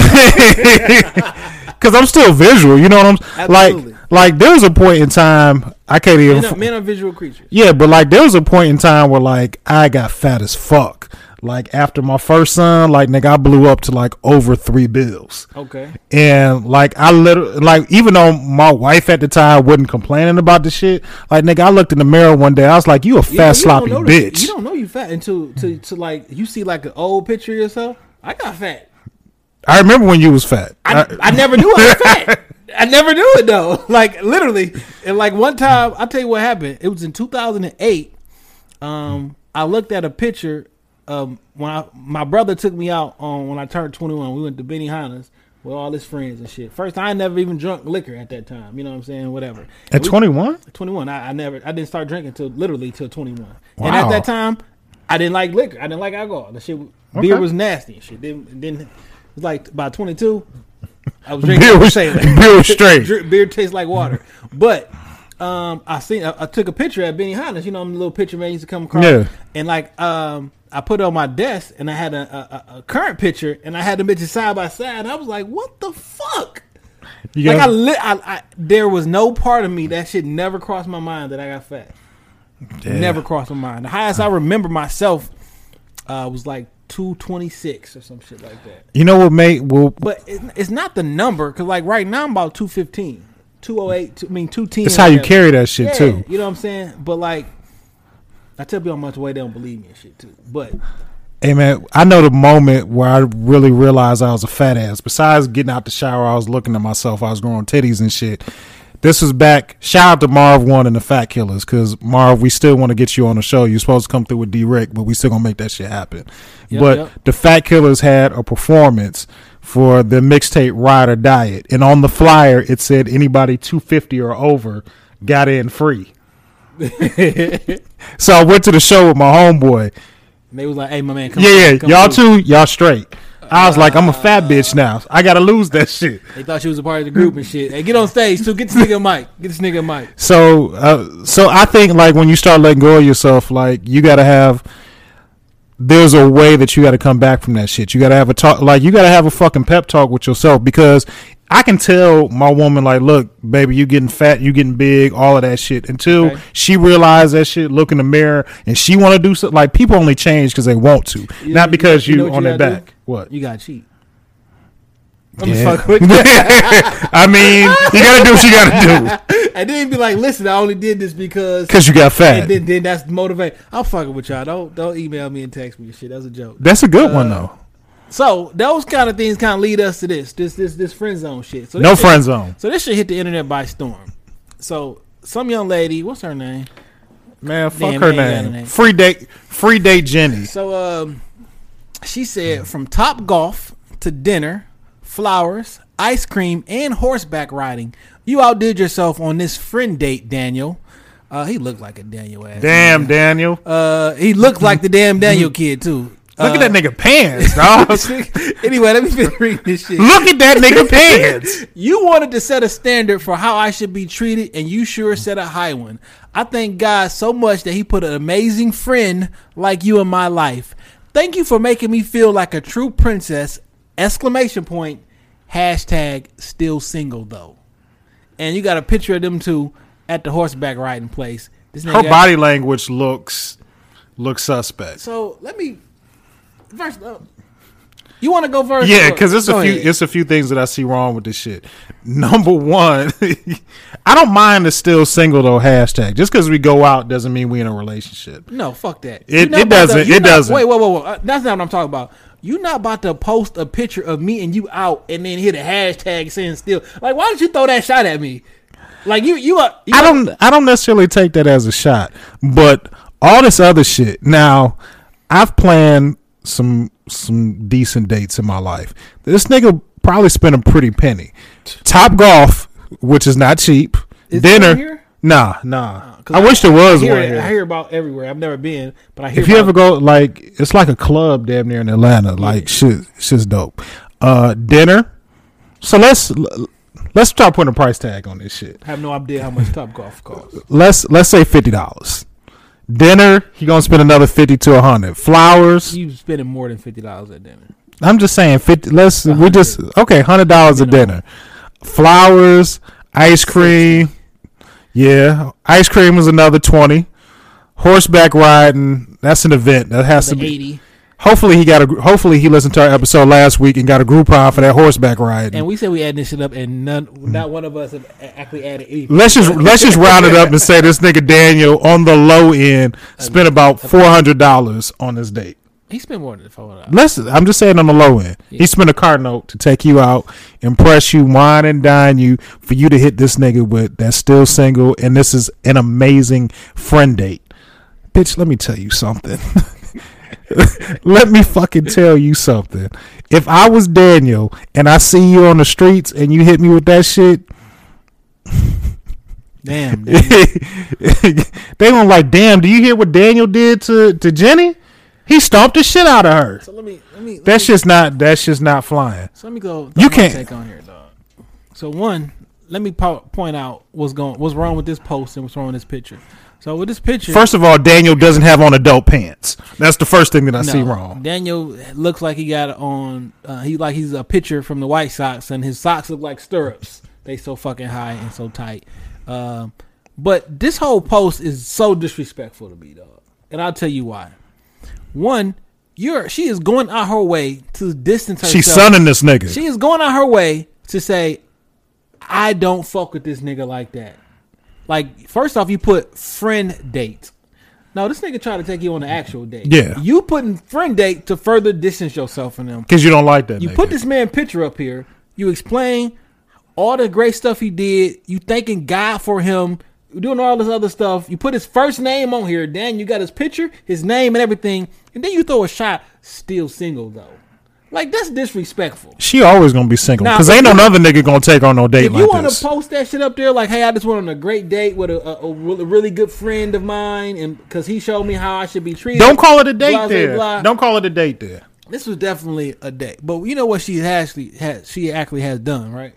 Because I'm still visual, you know what I'm Absolutely. like. Like was a point in time I can't even. Men are, men are visual creatures. yeah, but like there was a point in time where like I got fat as fuck. Like after my first son, like nigga, I blew up to like over three bills. Okay. And like I literally like even though my wife at the time wasn't complaining about the shit, like nigga, I looked in the mirror one day, I was like, "You a fat you sloppy that- bitch." You don't know you fat until to, to like you see like an old picture of yourself. I got fat. I remember when you was fat. I, I never knew I was fat. I never knew it though. Like literally, and like one time, I'll tell you what happened. It was in 2008. Um, I looked at a picture. Um, when I, my brother took me out on when I turned 21. We went to Benihana's with all his friends and shit. First, I never even drunk liquor at that time. You know what I'm saying? Whatever. At We- 21? 21. I, I never. I didn't start drinking till literally till 21. Wow. And at that time, I didn't like liquor. I didn't like alcohol. The shit, beer was nasty and shit. Then, then it was like by 22. I was drinking Beer was, beer was straight. Beer tastes like water. But um, I seen I, I took a picture at Benihana's. You know, them little picture man used to come across. Yeah. And like um, I put it on my desk, and I had a, a, a- a current picture, and I had the bitches side by side. And I was like, what the fuck? You Like I, li- I, I, there was no part of me that shit never crossed my mind that I got fat. Yeah. Never crossed my mind. The highest I remember myself uh, was like two twenty six or some shit like that. You know what mate? well But it, it's not the number because like right now I'm about 215, 208. I mean 210. That's how you carry that shit Yeah, too. You know what I'm saying? But like, I tell people how much weight they don't believe me and shit too. But Hey man, I know the moment where I really realized I was a fat ass. Besides getting out the shower, I was looking at myself. I was growing titties and shit. This was back. Shout out to Marv One and the Fat Killers, because Marv, we still want to get you on the show. You're supposed to come through with D Rick, but we still gonna make that shit happen. Yep, but yep. the Fat Killers had a performance for the mixtape Ride or Diet, and on the flyer it said anybody 250 or over got in free. so I went to the show with my homeboy. they was like, "Hey, my man, come Yeah, yeah. come Y'all through." too, y'all straight. I was like, I'm a fat bitch now. I gotta lose that shit. They thought she was a part of the group and shit. Hey, get on stage too. Get this nigga a mic. Get this nigga a mic. So, uh, so I think like when you start letting go of yourself, like you gotta have. There's a way that you got to come back from that shit. You got to have a talk, like you got to have a fucking pep talk with yourself because I can tell my woman like, look, baby, you getting fat, you getting big, all of that shit. Until Okay. she realized that shit, look in the mirror, and she want to do something. Like people only change because they want to, You- not because you you, know what on you their gotta do? back. What? You got to cheat. I'm Yeah. fucking with you. I mean, you gotta do what you gotta do and then be like, listen, I only did this because. because you got And fat. then, then that's motivate. I'm fucking with y'all. Don't don't email me and text me and shit. That's a joke. That's a good one Uh, though. So those kind of things kind of lead us to this, this, this, this friend zone shit. So No shit- friend zone, So this shit hit the internet by storm. So some young lady, what's her name? man. Fuck Damn, her they ain't got a name. name. Free date, free date Jenny. So um, she said from top golf to dinner, flowers, ice cream, and horseback riding, you outdid yourself on this friend date, Daniel. Uh, he looked like a Daniel ass. Damn, Daniel. Uh, he looked like the damn Daniel kid too. Look Uh, at that nigga pants, dog. anyway, let me finish reading this shit. Look at that nigga pants. You wanted to set a standard for how I should be treated, and you sure set a high one. I thank God so much that He put an amazing friend like you in my life. Thank you for making me feel like a true princess! Exclamation point. Hashtag still single though. And you got a picture of them two at the horseback riding place. This Her body language looks looks suspect. So let me first. Uh, you want to go first? Yeah, because it's go a few ahead. it's a few things that I see wrong with this shit. Number one, I don't mind the still single though hashtag. Just because we go out doesn't mean we in a relationship. No, fuck that. It- You're not it doesn't- you're it not- doesn't. Wait, whoa, whoa, whoa. Uh, That's not what I'm talking about. You're not about to post a picture of me and you out and then hit a hashtag saying still. Like, why don't you throw that shot at me? Like you, you are. You I don't I don't necessarily take that as a shot, but all this other shit. Now, I've planned some some decent dates in my life. This nigga probably spent a pretty penny. Top golf, which is not cheap. Is Dinner. Nah, nah. 'Cause I, wish there was I hear, one here. I hear about everywhere. I've never been, but I hear. if you ever go, like, it's like a club damn near in Atlanta. Like, shit, shit's dope. Uh, dinner. So let's let's start putting a price tag on this shit. I have no idea how much Top Golf costs. let's let's say fifty dollars. Dinner, he gonna spend another fifty to a hundred. Flowers, You spending more than fifty dollars at dinner. I'm just saying fifty. Let's we just okay, hundred dollars a dinner. Flowers, ice cream, yeah, ice cream is another twenty. Horseback riding, that's an event that has to be. eighty, Hopefully he got a. Hopefully he listened to our episode last week and got a Groupon for that horseback riding. and we said we add this shit up, and none, not one of us have actually added anything. Let's just let's just round it up and say this nigga Daniel on the low end spent about four hundred dollars on this date. He spent more than four dollars. Listen, I'm just saying on the low end. He spent a car note to take you out, impress you, wine and dine you, for you to hit this nigga with that's still single, and this is an amazing friend date. Bitch, let me tell you something. let me fucking tell you something. If I was Daniel and I see you on the streets and you hit me with that shit, Damn. they gonna like, damn, do you hear what Daniel did to, to Jenny? He stomped the shit out of her. so let me let me let That's me, just not that's just not flying. so let me go. You can't- can't take on here, dog. So one, let me po- point out what's going what's wrong with this post and what's wrong with this picture. So with this picture, First of all, Daniel doesn't have on adult pants. That's the first thing that I no, see wrong. Daniel looks like he got on. Uh, he like he's a pitcher from the White Sox, and his socks look like stirrups. They so fucking high and so tight. Um, but this whole post is so disrespectful to me, dog. And I'll tell you why. One, you're she is going out her way to distance herself. She's sunning this nigga. She is going out her way to say, I don't fuck with this nigga like that. Like, first off, you put friend date. No, this nigga tried to take you on an actual date. Yeah. You putting friend date to further distance yourself from them. Because you don't like that You nigga. put this man picture up here. You explain all the great stuff he did. You thanking God for him. Doing all this other stuff. You put his first name on here. Dan. you got his picture, his name, and everything. And then you throw a shot. Still single though. Like that's disrespectful. she always gonna be single. Because ain't no other nigga gonna take on no date If like you want to post that shit up there, like, hey, I just went on a great date with a, a, a really, good friend of mine, and because he showed me how I should be treated. don't call it a date blah, there. blah. Don't call it a date there. This was definitely a date, but you know what she actually has? She actually has done right.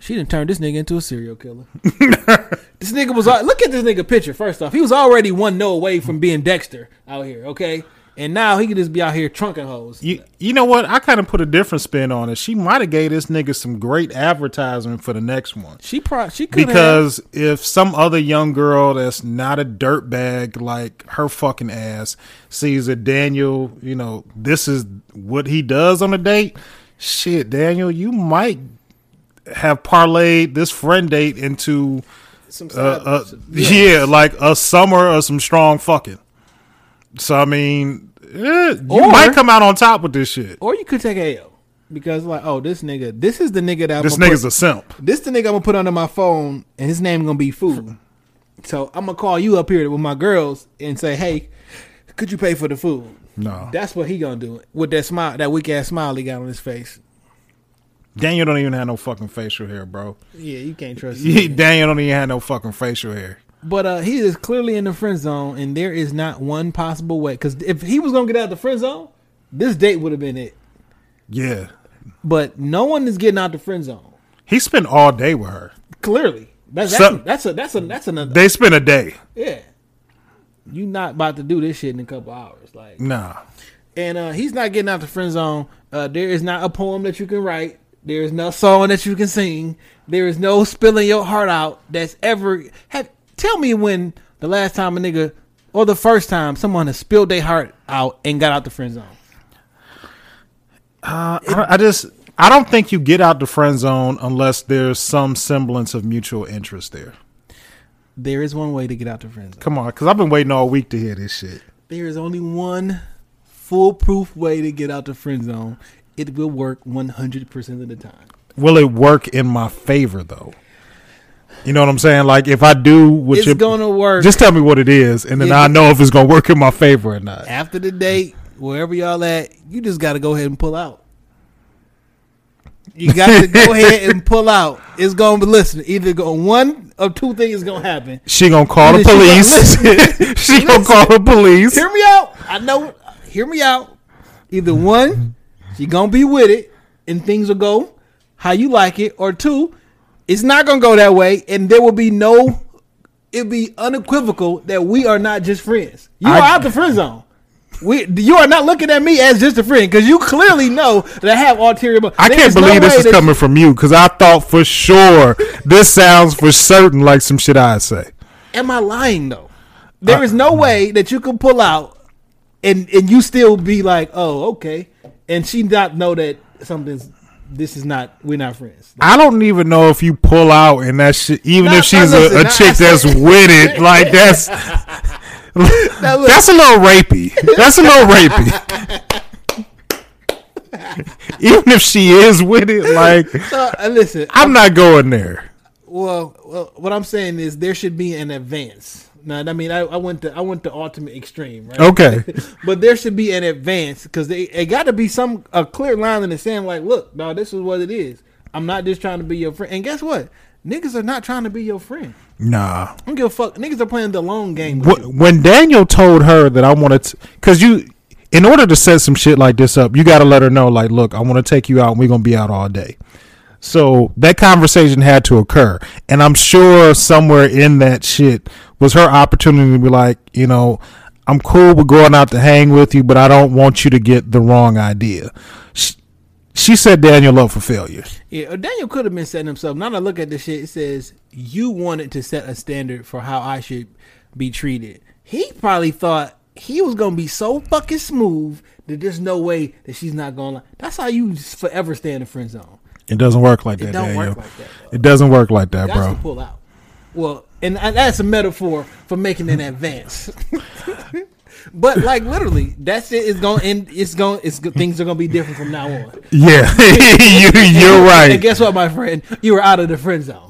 She didn't turn this nigga into a serial killer. this nigga was look at this nigga picture. First off, he was already one no away from being Dexter out here. Okay, and now he could just be out here trunking hoes. You you know what? I kind of put a different spin on it. She might have gave this nigga some great advertisement for the next one. She probably she could Because if some other young girl that's not a dirtbag like her fucking ass sees that Daniel, you know, this is what he does on a date, shit, Daniel, you might have parlayed this friend date into some uh, uh, yeah. like a summer of some strong fucking. So I mean, eh, you Or- might come out on top with this shit. Or you could take a L. Because like, oh, this nigga, this is the nigga that I'm This nigga's put, a simp. this the nigga I'm gonna put under my phone, and his name gonna be food. So I'm gonna call you up here with my girls and say, hey, could you pay for the food? No, That's what he gonna do with that smile, that weak ass smile he got on his face. Daniel don't even have no fucking facial hair, bro. Yeah, you can't trust him. Daniel don't even have no fucking facial hair. But uh, he is clearly in the friend zone, and there is not one possible way. Because if he was gonna get out the friend zone, this date would have been it. Yeah, But no one is getting out the friend zone. he spent all day with her. Clearly, that's So- that's, that's a that's a that's another. They spent a day. Yeah. You not about to do this shit in a couple hours. Like Nah, and uh he's not getting out the friend zone. Uh there is not a poem that you can write. There is no song that you can sing. There is no spilling your heart out that's ever have tell me when the last time a nigga or the first time someone has spilled their heart out and got out the friend zone. Uh, I, I just I don't think you get out the friend zone unless there's some semblance of mutual interest there. There is one way to get out the friend zone. Come on, because I've been waiting all week to hear this shit. There is only one foolproof way to get out the friend zone. It will work 100% of the time. Will it work in my favor though? You know what I'm saying? Like if I do what It's you gonna work. just tell me what it is, and then Yeah, I know if it's gonna work in my favor or not. after the date, wherever y'all at, you just got to go ahead and pull out. You got to go ahead and pull out. It's gonna be listen. Either go one of two things is gonna happen. She gonna call the Either she gonna police. she gonna call the police. Hear me out. I know. Hear me out. Either one, she gonna be with it, and things will go how you like it, or two, it's not gonna go that way, and there will be no. It'll be unequivocal that we are not just friends. You are I- out the friend zone. We, you are not looking at me as just a friend because you clearly know that I have ulterior. I can't is no believe this is coming from you because I thought for sure this sounds for certain like some shit I'd say. Am I lying though? There is no way that you can pull out and and you still be like, oh, okay, and she not know that something's. This is not. We're not friends. I don't even know if you pull out and that shit, even if she's a, listen, a nah, chick that's with it, like that's That's a little rapey. That's a little rapey. Even if she is with it, like So, uh, listen, I'm not going there. Well, well, what I'm saying is there should be an advance. Now, I mean, I, I went to I went to ultimate extreme, right? Okay. but there should be an advance because they it got to be some a clear line in the sand. Like, look, no, this is what it is. I'm not just trying to be your friend. And guess what? Niggas are not trying to be your friend. Nah. I don't give a fuck. Niggas are playing the long game. With Wh- you. When Daniel told her that I wanted to, because you, in order to set some shit like this up, you got to let her know, like, look, I want to take you out and we're going to be out all day. So that conversation had to occur. And I'm sure somewhere in that shit was her opportunity to be like, you know, I'm cool with going out to hang with you, but I don't want you to get the wrong idea. She, she set Daniel up for failure. Yeah, uh, Daniel could have been setting himself. Now that I look at this shit, it says you wanted to set a standard for how I should be treated. He probably thought he was gonna be so fucking smooth that there's no way that she's not gonna. Lie. That's how you forever stay in the friend zone. It doesn't work like It that, don't Daniel. work like that. Though. It doesn't work like that, That's bro. pull out. Well, and and that's a metaphor for making an advance. but like literally, that's it. It's going and it's going. It's things are gonna be different from now on. Yeah, you, you're And right. guess what, my friend? You are out of the friend zone.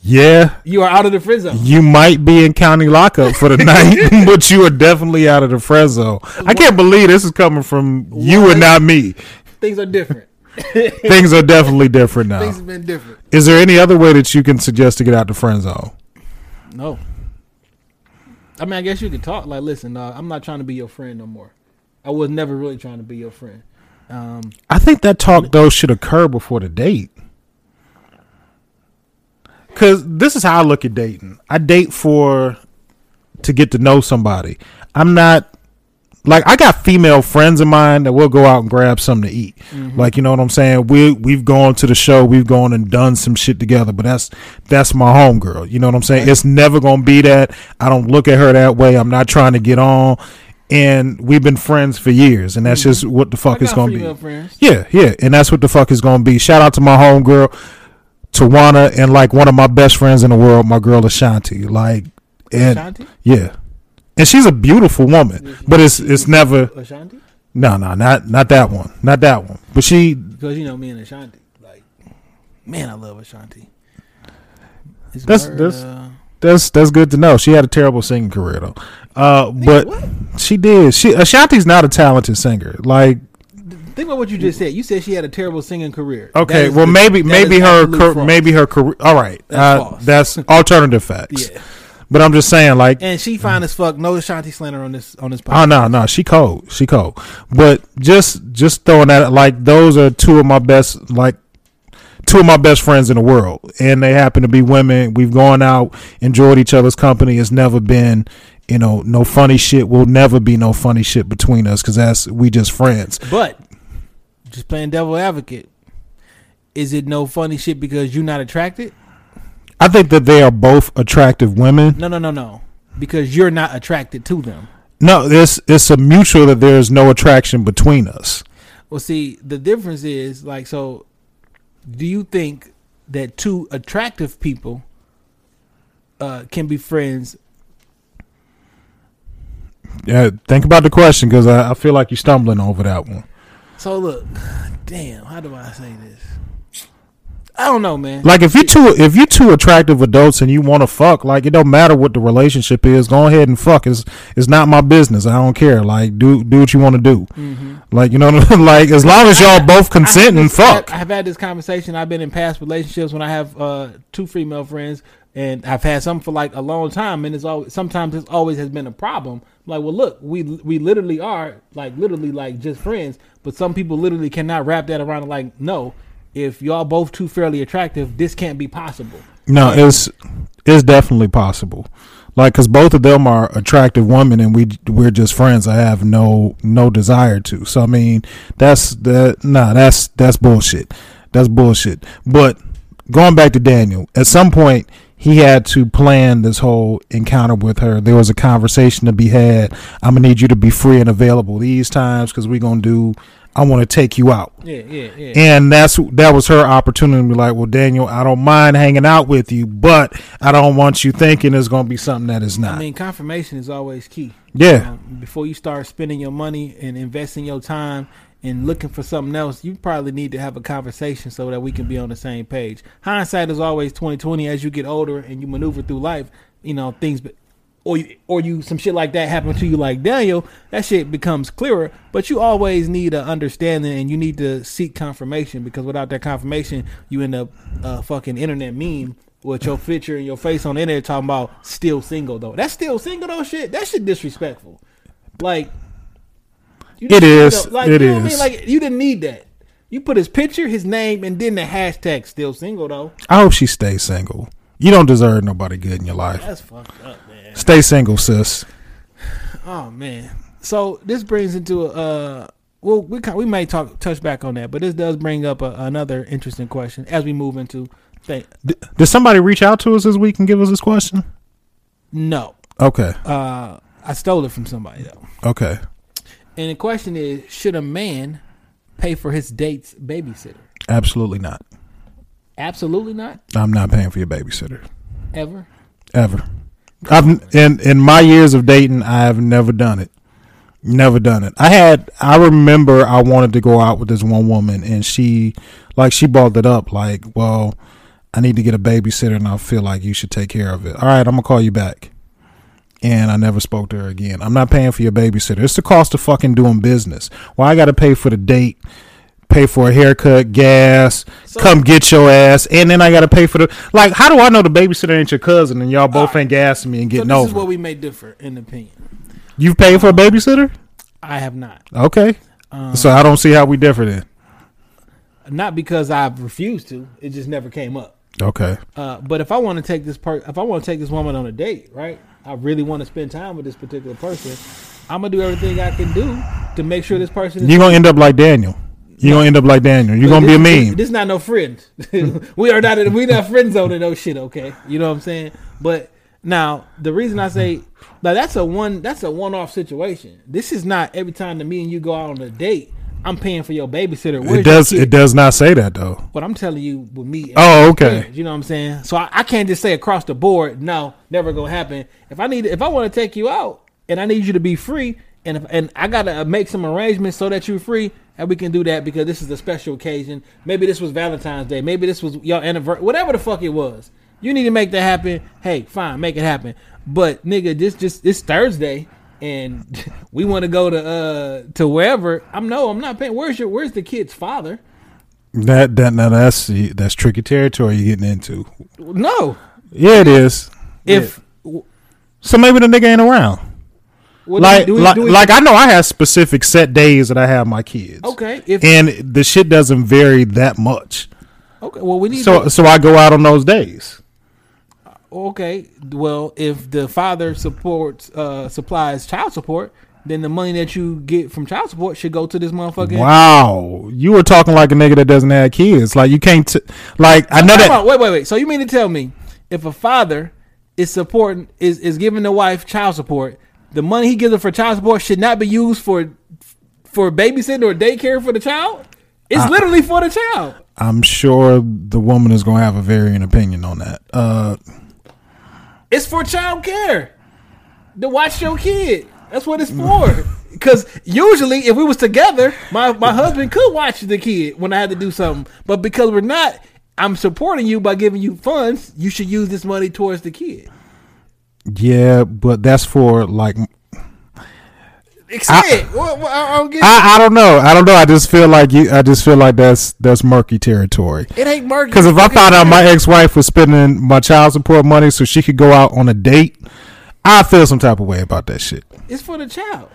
Yeah, You are out of the friend zone. you might be in county lockup for the night, but you are definitely out of the friend zone. I can't believe this is coming from you and not me. Things are different. Things are definitely different now. Things have been different. Is there any other way that you can suggest to get out of the friend zone? No. I mean, I guess you could talk like, listen, uh, I'm not trying to be your friend no more. I was never really trying to be your friend. Um, I think that talk though should occur before the date. Cause this is how I look at dating. I date for to get to know somebody. I'm not like I got female friends of mine that will go out and grab something to eat. Mm-hmm. Like you know what I'm saying? We we've gone to the show, we've gone and done some shit together, but that's that's my homegirl. You know what I'm saying? It's never gonna be that. I don't look at her that way. I'm not trying to get on. And we've been friends for years, and that's mm-hmm. just what the fuck it's got gonna be. friends. Yeah, yeah, and that's what the fuck is gonna be. Shout out to my homegirl, Tawana, and like one of my best friends in the world, my girl Ashanti. Like, and Ashanti? yeah, and she's a beautiful woman, but it's it's never Ashanti? no no not not that one, not that one. But she Because, you know, me and Ashanti, like, man, I love Ashanti. It's That's- that's- uh, that's that's good to know. She had a terrible singing career though, uh, but what? she did. She Ashanti's not a talented singer. Like think about what you just said. You said she had a terrible singing career. okay, well the- maybe maybe her maybe her career. All right, That's uh, false. that's alternative facts. Yeah. But I'm just saying, like, And she fine as fuck. No Ashanti slander on this on this podcast. Oh podcast. no, no, she cold, she cold. But just just throwing that like those are two of my best like two of my best friends in the world, and they happen to be women. We've gone out, enjoyed each other's company. It's never been you know no funny shit. Will never be no funny shit between us because that's we just friends. But just playing devil advocate, is it no funny shit because you're not attracted? I think that they are both attractive women. No, no, no, no. Because you're not attracted to them. No, it's it's a mutual that there is no attraction between us. Well, see, the difference is like so. Do you think that two attractive people uh, can be friends? Yeah, think about the question because I, I feel like you're stumbling over that one. So look, damn, how do I say this? I don't know, man. Like if you two if you two attractive adults and you want to fuck, like it don't matter what the relationship is. Go ahead and fuck. It's it's not my business. I don't care. Like do do what you want to do. Like you know, what I mean? like as long as y'all both I have consent and fuck. I have had this conversation. I've been in past relationships when I have uh, two female friends, and I've had some for like a long time, and it's always sometimes it's always has been a problem. like, well, look, we we literally are like literally like just friends, but some people literally cannot wrap that around. Like, no, if y'all both too fairly attractive, this can't be possible. No, it's it's definitely possible. Like, cause both of them are attractive women, and we we're just friends. I have no no desire to. So I mean, that's that. Nah, that's that's bullshit. That's bullshit. But going back to Daniel, at some point he had to plan this whole encounter with her. There was a conversation to be had. I'm gonna need you to be free and available these times because we're gonna do I want to take you out. Yeah, yeah, yeah. And that's that was her opportunity to be like, well, Daniel, I don't mind hanging out with you, but I don't want you thinking it's going to be something that is not. I mean, confirmation is always key. Yeah. Um, before you start spending your money and investing your time and looking for something else, you probably need to have a conversation so that we can be on the same page. Hindsight is always twenty twenty. As you get older and you maneuver through life, you know things. Or you, or you some shit like that happen to you like Daniel, that shit becomes clearer. But you always need an understanding and you need to seek confirmation because without that confirmation, you end up uh, fucking internet meme with your picture and your face on the internet talking about still single though. That's still single though shit. That shit disrespectful. Like It. Like, It you know what I mean? Like you didn't need that. You put his picture, his name, and then the hashtag still single though. I hope she stays single. You don't deserve nobody good in your life. That's fucked up, man. Stay single, sis. Oh man. So this brings into a uh well we we may talk touch back on that, but this does bring up a, another interesting question as we move into thing. D- did somebody reach out to us this week and give us this question? No. Okay. Uh I stole it from somebody though. Okay. And the question is, should a man pay for his date's babysitter? Absolutely not. Absolutely not. I'm not paying for your babysitter Ever. ever. I've in in my years of dating, I have never done it. Never done it. I had. I remember I wanted to go out with this one woman, and she, like, she brought it up. Like, well, I need to get a babysitter, and I feel like you should take care of it. All right, I'm gonna call you back. And I never spoke to her again. I'm not paying for your babysitter. It's the cost of fucking doing business. Well, I got to pay for the date, pay for a haircut, gas, come get your ass, and then I got to pay for the like. How do I know the babysitter ain't your cousin and y'all both ain't gassing me and So getting this over? is what we may differ in opinion. You've paid for a babysitter? I have not. Okay, Um, so I don't see how we differ then. Not because I've refused to. It just never came up. Okay, Uh, but if I want to take this per, if I want to take this woman on a date, right? I really want to spend time with this particular person. I'm gonna do everything I can do to make sure this person is. you're gonna end up like Daniel. You're gonna end up like Daniel. You're gonna be a meme. This, is not no friend. we are not. We not friend zone in no shit. Okay, you know what I'm saying. But now the reason I say now that's a one that's a one off situation. This is not every time that me and you go out on a date. I'm paying for your babysitter. Where's It does. It does not say that though. But I'm telling you, with me. and Oh, okay. friends, You know what I'm saying? So I, I can't just say across the board, no, never gonna happen. If I need, if I want to take you out, and I need you to be free, and if, and I gotta make some arrangements so that you're free, and we can do that because this is a special occasion. Maybe this was Valentine's Day. Maybe this was your anniversary. Whatever the fuck it was, you need to make that happen. Hey, fine, make it happen. But nigga, this just it's Thursday. And we want to go to uh to wherever. I'm no, I'm not paying. Where's your Where's the kid's father? That that now that's that's tricky territory you're getting into. No, Yeah, it is. if So maybe the nigga ain't around. Do like, we- do we- like, do we- like I know I have specific set days that I have my kids. okay if And the shit doesn't vary that much. okay well we need So to, so I go out on those days. okay well if the father supports uh supplies child support then the money that you get from child support should go to this motherfucker. Wow, you were talking like a nigga that doesn't have kids. Like you can't. T- like I know that. on, wait wait wait so you mean to tell me if a father is supporting is is giving the wife child support the money he gives her for child support should not be used for for babysitting or daycare for the child it's Uh, literally for the child I'm sure the woman is gonna have a varying opinion on that. Uh, It's for child care. To watch your kid. That's what it's for. Because usually, if we was together, my, my husband could watch the kid when I had to do something. But because we're not, I'm supporting you by giving you funds. You should use this money towards the kid. Yeah, but that's for like Say it. Well, I, I don't get I, I don't know. I don't know. I just feel like you. I just feel like that's that's murky territory. it. ain't murky. Because if I found out my ex wife was spending my child support money so she could go out on a date, I feel some type of way about that shit. it's for the child.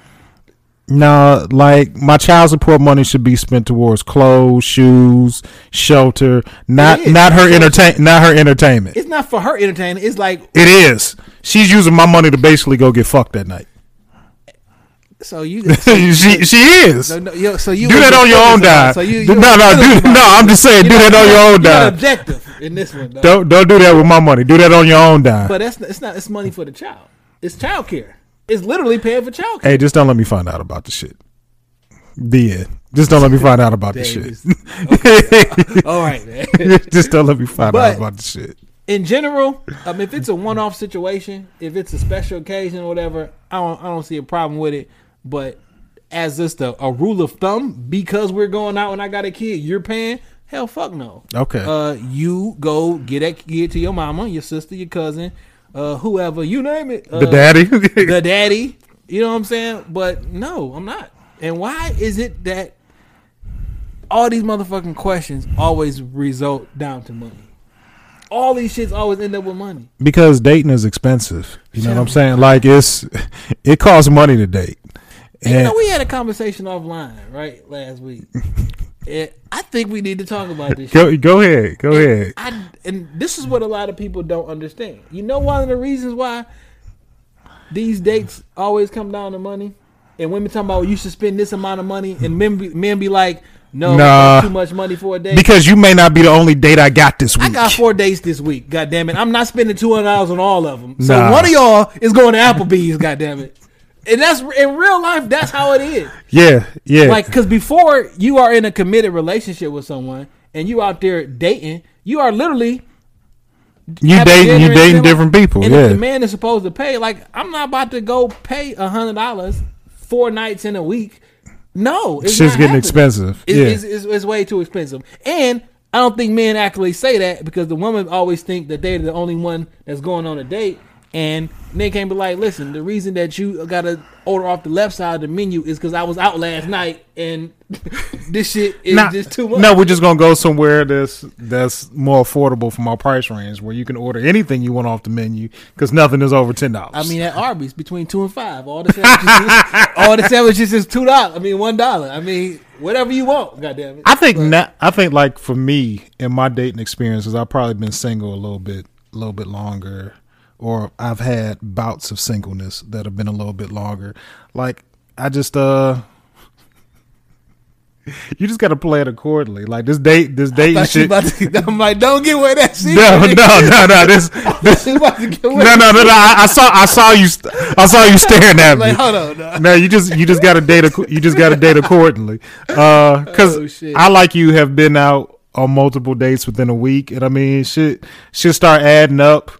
No, like my child support money should be spent towards clothes, shoes, shelter, not not her entertain, not her entertainment. It's not for her entertainment. It's like It is. She's using my money to basically go get fucked that night. so you. she she is. So, no, yo, so you Do that on your own dime. So you, you no, no, do- no, I'm just saying, do that on your own dime. Objective in this one. Though. Don't don't do that with my money. Do that on your own dime. But that's it's not. It's money for the child. It's child care. It's literally paying for child care. hey, just don't let me find out about the shit. The end. Just don't let me find out about the shit. Davis. All right, man. Just don't let me find But- out about the shit. in general, um, if it's a one-off situation, if it's a special occasion or whatever, I don't, I don't see a problem with it. But as just a, a rule of thumb, because we're going out and I got a kid, you're paying. Hell, fuck no. Okay. Uh, you go get that kid to your mama, your sister, your cousin, uh, whoever you name it. Uh, the daddy. the daddy. You know what I'm saying? But no, I'm not. And why is it that all these motherfucking questions always result down to money? All these shits always end up with money. because dating is expensive. You know what I'm saying? Like it's it costs money to date. And you know, we had a conversation offline, right, last week. and I think we need to talk about this shit. go go ahead, go ahead. I, and this is what a lot of people don't understand. You know, one of the reasons why these dates always come down to money, and women talking about you should spend this amount of money, and men be, men be like, no, Nah. too much money for a date. Because you may not be the only date I got this week. I got four dates this week. God damn it, I'm not spending two hundred dollars on all of them. So Nah. one of y'all is going to Applebee's. God damn it. And that's in real life. That's how it is. yeah, yeah. Like, because before you are in a committed relationship with someone and you out there dating, you are literally you dating you dating different people. And if the Yeah. man is supposed to pay, like, I'm not about to go pay a hundred dollars four nights in a week. No, it's Shit's getting happening. expensive. It's, Yeah. it's, it's, it's way too expensive. And I don't think men actually say that because the women always think that they're the only one that's going on a date. And they can't be like, listen, the reason that you got to order off the left side of the menu is because I was out last night and this shit is Nah, just too much. No, we're just gonna go somewhere that's that's more affordable from our price range, where you can order anything you want off the menu because nothing is over ten dollars. I mean, at Arby's, between two and five, all the sandwiches, all the sandwiches is two dollars. I mean, one dollar. I mean, whatever you want. God damn it. I think na- I think like for me in my dating experiences, I've probably been single a little bit, a little bit longer, or I've had bouts of singleness that have been a little bit longer. Like I just uh, you just got to play it accordingly. Like this date, this date Thought shit. to, I'm like, don't get where that shit. No, no, no, no. This, this about to get where no, no, no, no. I, I saw, I saw you, I saw you staring at me. Like, hold on, no. No, you just you just got to date you just got to date accordingly. Because Oh. I like you have been out on multiple dates within a week, and I mean shit should start adding up.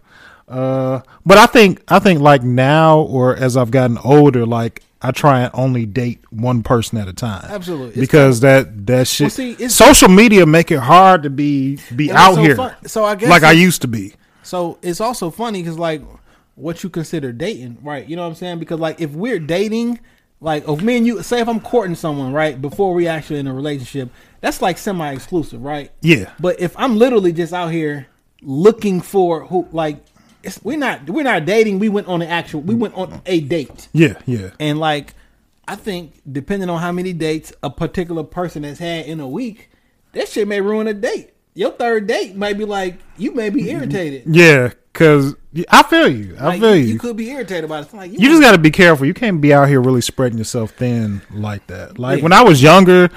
Uh, but I think I think like now or as I've gotten older, like I try and only date one person at a time. Absolutely. Because that that shit. see, social media make it hard to be be out so here fun- So I guess like I used to be. So it's also funny because like what you consider dating, right? You know what I'm saying? Because like if we're dating, like if me and you, say if I'm courting someone, right, before we actually in a relationship, that's like semi-exclusive, right? Yeah. But if I'm literally just out here looking for who, like, we're not we're not dating. We went on an actual we went on a date. Yeah, yeah. And like, I think depending on how many dates a particular person has had in a week, that shit may ruin a date. Your third date might be like you may be irritated. Yeah, cause I feel you. I Like, feel you, you. you could be irritated about it. It's like You just got to be careful. You can't be out here really spreading yourself thin like that. Like Yeah. when I was younger,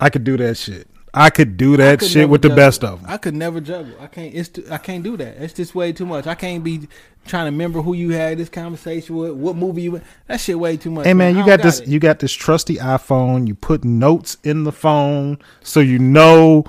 I could do that shit. I could do that could shit with the best of them. I could never juggle. I can't. It's too, I can't do that. It's just way too much. I can't be trying to remember who you had this conversation with, what movie you. went. That shit way too much. Hey man, I you don't got this. it. You got this trusty iPhone. You put notes in the phone so you know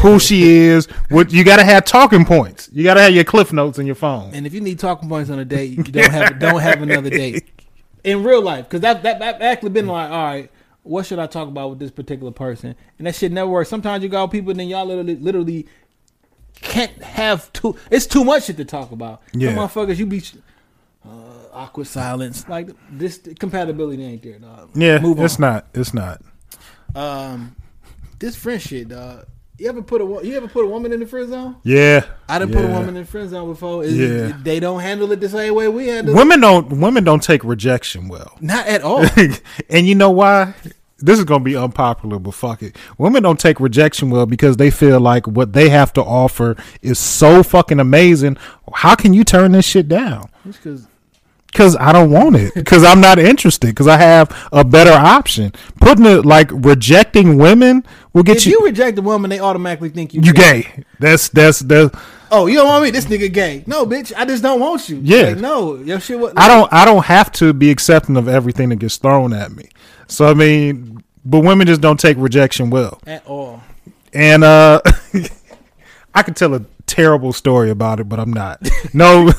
who she is. What you got to have talking points. You got to have your cliff notes in your phone. And if you need talking points on a date, you don't have don't have another date in real life because that, that that actually been like, all right, what should I talk about with this particular person? And that shit never works. Sometimes you got people, and then y'all literally literally can't have too. It's too much shit to talk about. Yeah. Some motherfuckers, you be uh, awkward silence. Like this compatibility ain't there, dog. Yeah, move it's on. not. It's not. Um, this friend shit, dog. You ever put a you ever put a woman in the friend zone? Yeah, I didn't put a woman in the friend zone before. Is- Yeah. they don't handle it the same way we handle it. Women don't. Women don't take rejection well. Not at all. and you know why? This is gonna be unpopular, but fuck it. Women don't take rejection well because they feel like what they have to offer is so fucking amazing. How can you turn this shit down? Because I don't want it. Because I'm not interested. Because I have a better option. Putting it like rejecting women will get if you. If you reject a woman, they automatically think you you gay. That's that's that's. Oh, you don't want me? This nigga gay? No, bitch. I just don't want you. Yeah. Like, no, your shit. What? I don't I don't have to be accepting of everything that gets thrown at me. So I mean, but women just don't take rejection well. at all. And uh I could tell a terrible story about it, but I'm not. No,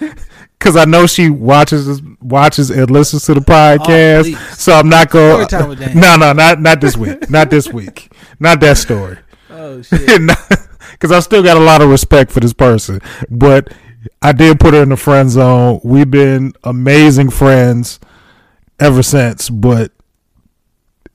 because I know she watches this- watches and listens to the podcast, Oh, so I'm not going. Story time with Dan. No, no, not not this week. Not this week. Not that story. Oh shit. Because I still got a lot of respect for this person, but I did put her in the friend zone. We've been amazing friends ever since, but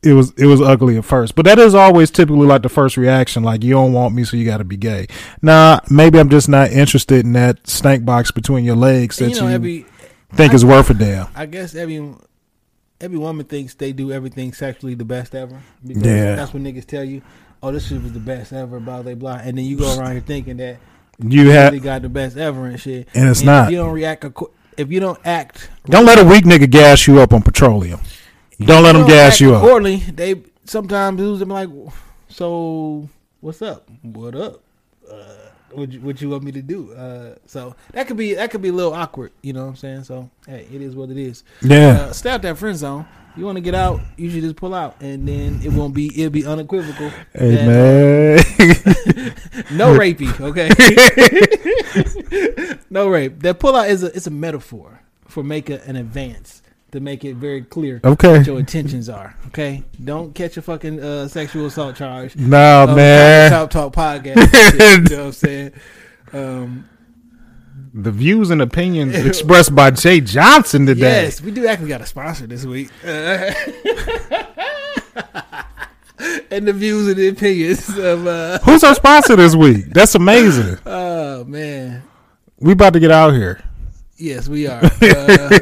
it was it was ugly at first. But that is always typically like the first reaction, like you don't want me, so you got to be gay. Nah, maybe I'm just not interested in that stank box between your legs that you know, you every think is worth a damn. I guess every every woman thinks they do everything sexually the best ever. Because Yeah. that's what niggas tell you. Oh, this shit was the best ever, blah blah blah, and then you go around here thinking that You you have really got the best ever and shit. And it's If not. you don't react, if you don't act, don't let a weak nigga gas you up on petroleum. Don't let them gas you up. accordingly, they sometimes lose them like, so what's up? What up? Uh, what you, what you want me to do? Uh, so that could be that could be a little awkward. You know what I'm saying? So hey, it is what it is. Yeah. Uh, stay out that friend zone. You want to get out, you should just pull out, and then it won't be it'll be unequivocal. Hey that, man. uh, no rapey, okay? no rape. That pull out is a it's a metaphor for make a, an advance to make it very clear Okay. what your intentions are. Okay, don't catch a fucking uh, sexual assault charge. Nah, man. Shop Talk podcast. shit, you know what I'm saying? Um, The views and opinions expressed by Jay Johnson today. yes, we do actually got a sponsor this week. Uh, and the views and the opinions of uh, Who's our sponsor this week? That's amazing. oh man. We about to get out here. Yes, we are. Uh,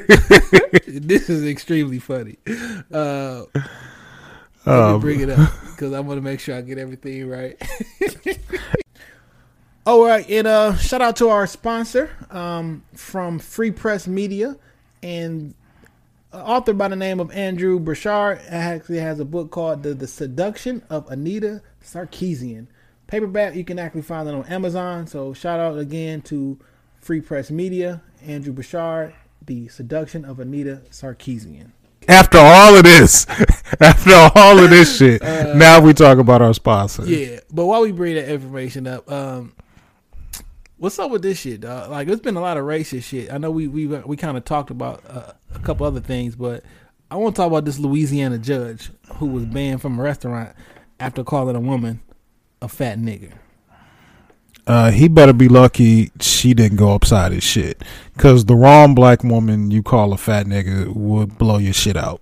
this is extremely funny. Uh, let me Um, bring it up because I want to make sure I get everything right. All right, and uh, shout out to our sponsor um, from Free Press Media and author by the name of Andrew Burchard actually has a book called "The, the Seduction of Anita Sarkeesian." Paperback, you can actually find it on Amazon. So shout out again to Free Press Media, Andrew Burchard, "The Seduction of Anita Sarkeesian." After all of this, after all of this shit, now we talk about our sponsor. Uh, Yeah, but while we bring that information up, um, what's up with this shit, dog? Like, it's been a lot of racist shit. I know we we we kind of talked about uh, a couple other things, but I want to talk about this Louisiana judge who was banned from a restaurant after calling a woman a fat nigger. Uh, he better be lucky she didn't go upside his shit. Because the wrong black woman you call a fat nigga would blow your shit out.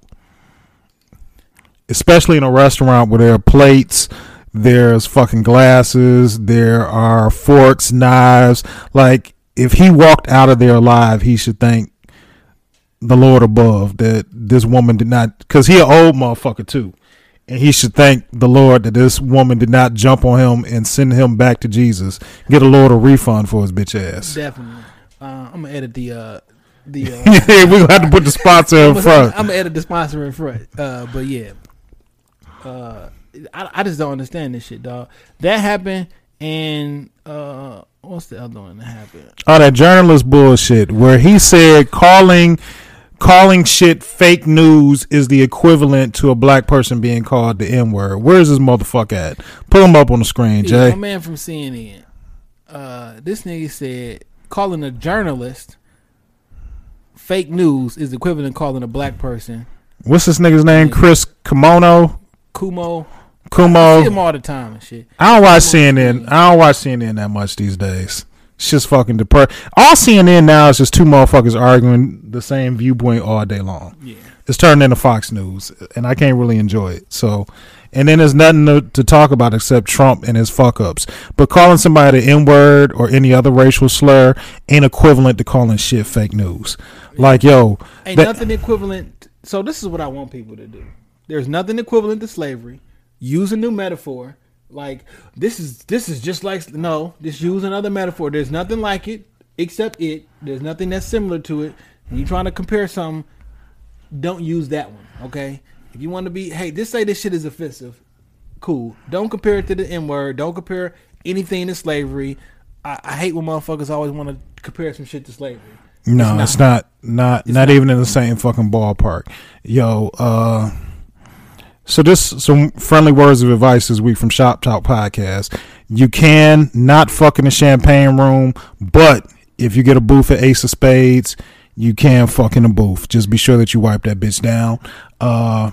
Especially in a restaurant where there are plates, there's fucking glasses, there are forks, knives. Like, if he walked out of there alive, he should thank the Lord above that this woman did not, because he an old motherfucker too. And he should thank the Lord that this woman did not jump on him and send him back to Jesus. Get a Lord a refund for his bitch ass. Definitely. Uh, I'm gonna edit the uh, the. Uh, yeah, we gonna have to put the sponsor in front. I'm gonna edit the sponsor in front. Uh, but yeah, uh, I, I just don't understand this shit, dog. That happened, and uh, what's the other one that happened? Oh, that journalist bullshit where he said calling calling shit fake news is the equivalent to a black person being called the N word. Where's this motherfucker at? Pull him up on the screen, Yeah, Jay. my man from CNN. Uh, this nigga said calling a journalist fake news is equivalent to calling a black person What's this nigga's name? Chris Kimono? Cuomo. I see Cuomo. him all the time and shit. I don't watch Cuomo CNN. I don't watch CNN that much these days. It's just fucking depressed. All CNN now is just two motherfuckers arguing the same viewpoint all day long. Yeah. It's turned into Fox News, and I can't really enjoy it. So, and then there's nothing to, to talk about except Trump and his fuck ups. But calling somebody the N word or any other racial slur ain't equivalent to calling shit fake news. Like, yo, Ain't that- nothing equivalent. So this is what I want people to do. There's nothing equivalent to slavery. Use a new metaphor. Like this is this is just like no. Just use another metaphor. There's nothing like it except it. There's nothing that's similar to it. When you're trying to compare something, don't use that one. Okay. If you want to be, hey, just say this shit is offensive. Cool. Don't compare it to the N word. Don't compare anything to slavery. I, I hate when motherfuckers always want to compare some shit to slavery. No, It's it's not. Not. Not, not. even in the same fucking ballpark. Yo, uh, So just some friendly words of advice this week from Shop Talk Podcast. You can not fuck in the champagne room, but if you get a booth at Ace of Spades, you can fuck in a booth. Just be sure that you wipe that bitch down. Uh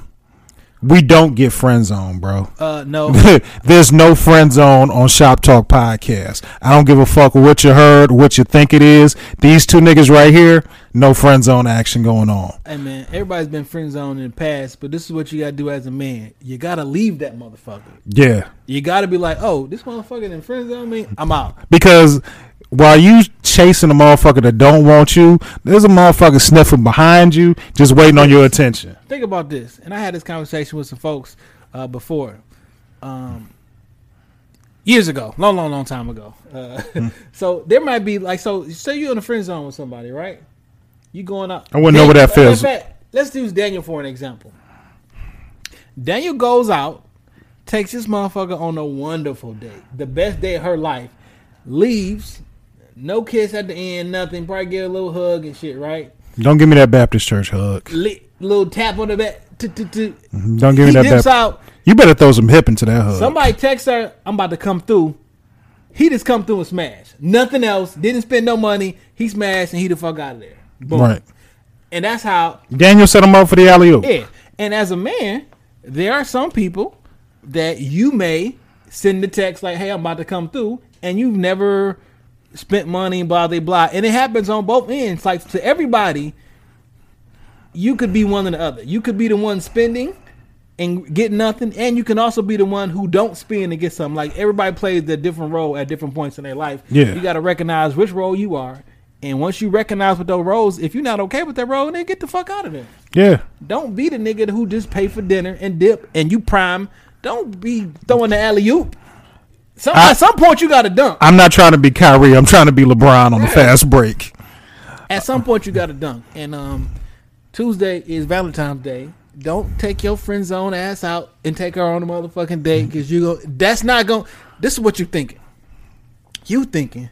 we don't get friend zone, bro. Uh, no. There's no friend zone on Shop Talk Podcast. I don't give a fuck what you heard, what you think it is. These two niggas right here, no friend zone action going on. Hey man, everybody's been friend zoned in the past, but this is what you gotta do as a man. You gotta leave that motherfucker. Yeah. You gotta be like, oh, this motherfucker in friend zone me. I'm out. Because while you chasing a motherfucker that don't want you, there's a motherfucker sniffing behind you, just waiting on your attention. Think about this, and I had this conversation with some folks uh, before, um, years ago, long, long, long time ago. Uh, so there might be like, so say you're in a friend zone with somebody, right? You going out. I wouldn't know what that feels. fact, let's use Daniel for an example. Daniel goes out, takes this motherfucker on a wonderful date, the best day of her life, leaves, no kiss at the end, nothing, probably get a little hug and shit, right? Don't give me that Baptist church hug. Li- little tap on the back. t- mm-hmm. Don't give me that dips out. You better throw some hip into that hug. Somebody texts her, I'm about to come through. He just come through and smash. Nothing else. Didn't spend no money. He smashed and he the fuck out of there. Boom. Right. And that's how Daniel set him up for the alley oop. yeah. And as a man, there are some people that you may send the text like, "Hey, I'm about to come through," and you've never spent money, blah blah blah. And it happens on both ends. Like to everybody, you could be one or the other. You could be the one spending and get nothing, and you can also be the one who don't spend and get something. Like everybody plays their different role at different points in their life. Yeah. you got to recognize which role you are. And once you recognize what those roles, if you're not okay with that role, then get the fuck out of there. Yeah. Don't be the nigga who just pay for dinner and dip and you prime. Don't be throwing the alley oop. Some, I- at some point you got to dunk. I'm not trying to be Kyrie. I'm trying to be LeBron on the fast break. At some point you got to dunk. And um, Tuesday is Valentine's Day. Don't take your friend zone ass out and take her on a motherfucking date because you go. That's not going. This is what you're thinking. You thinking.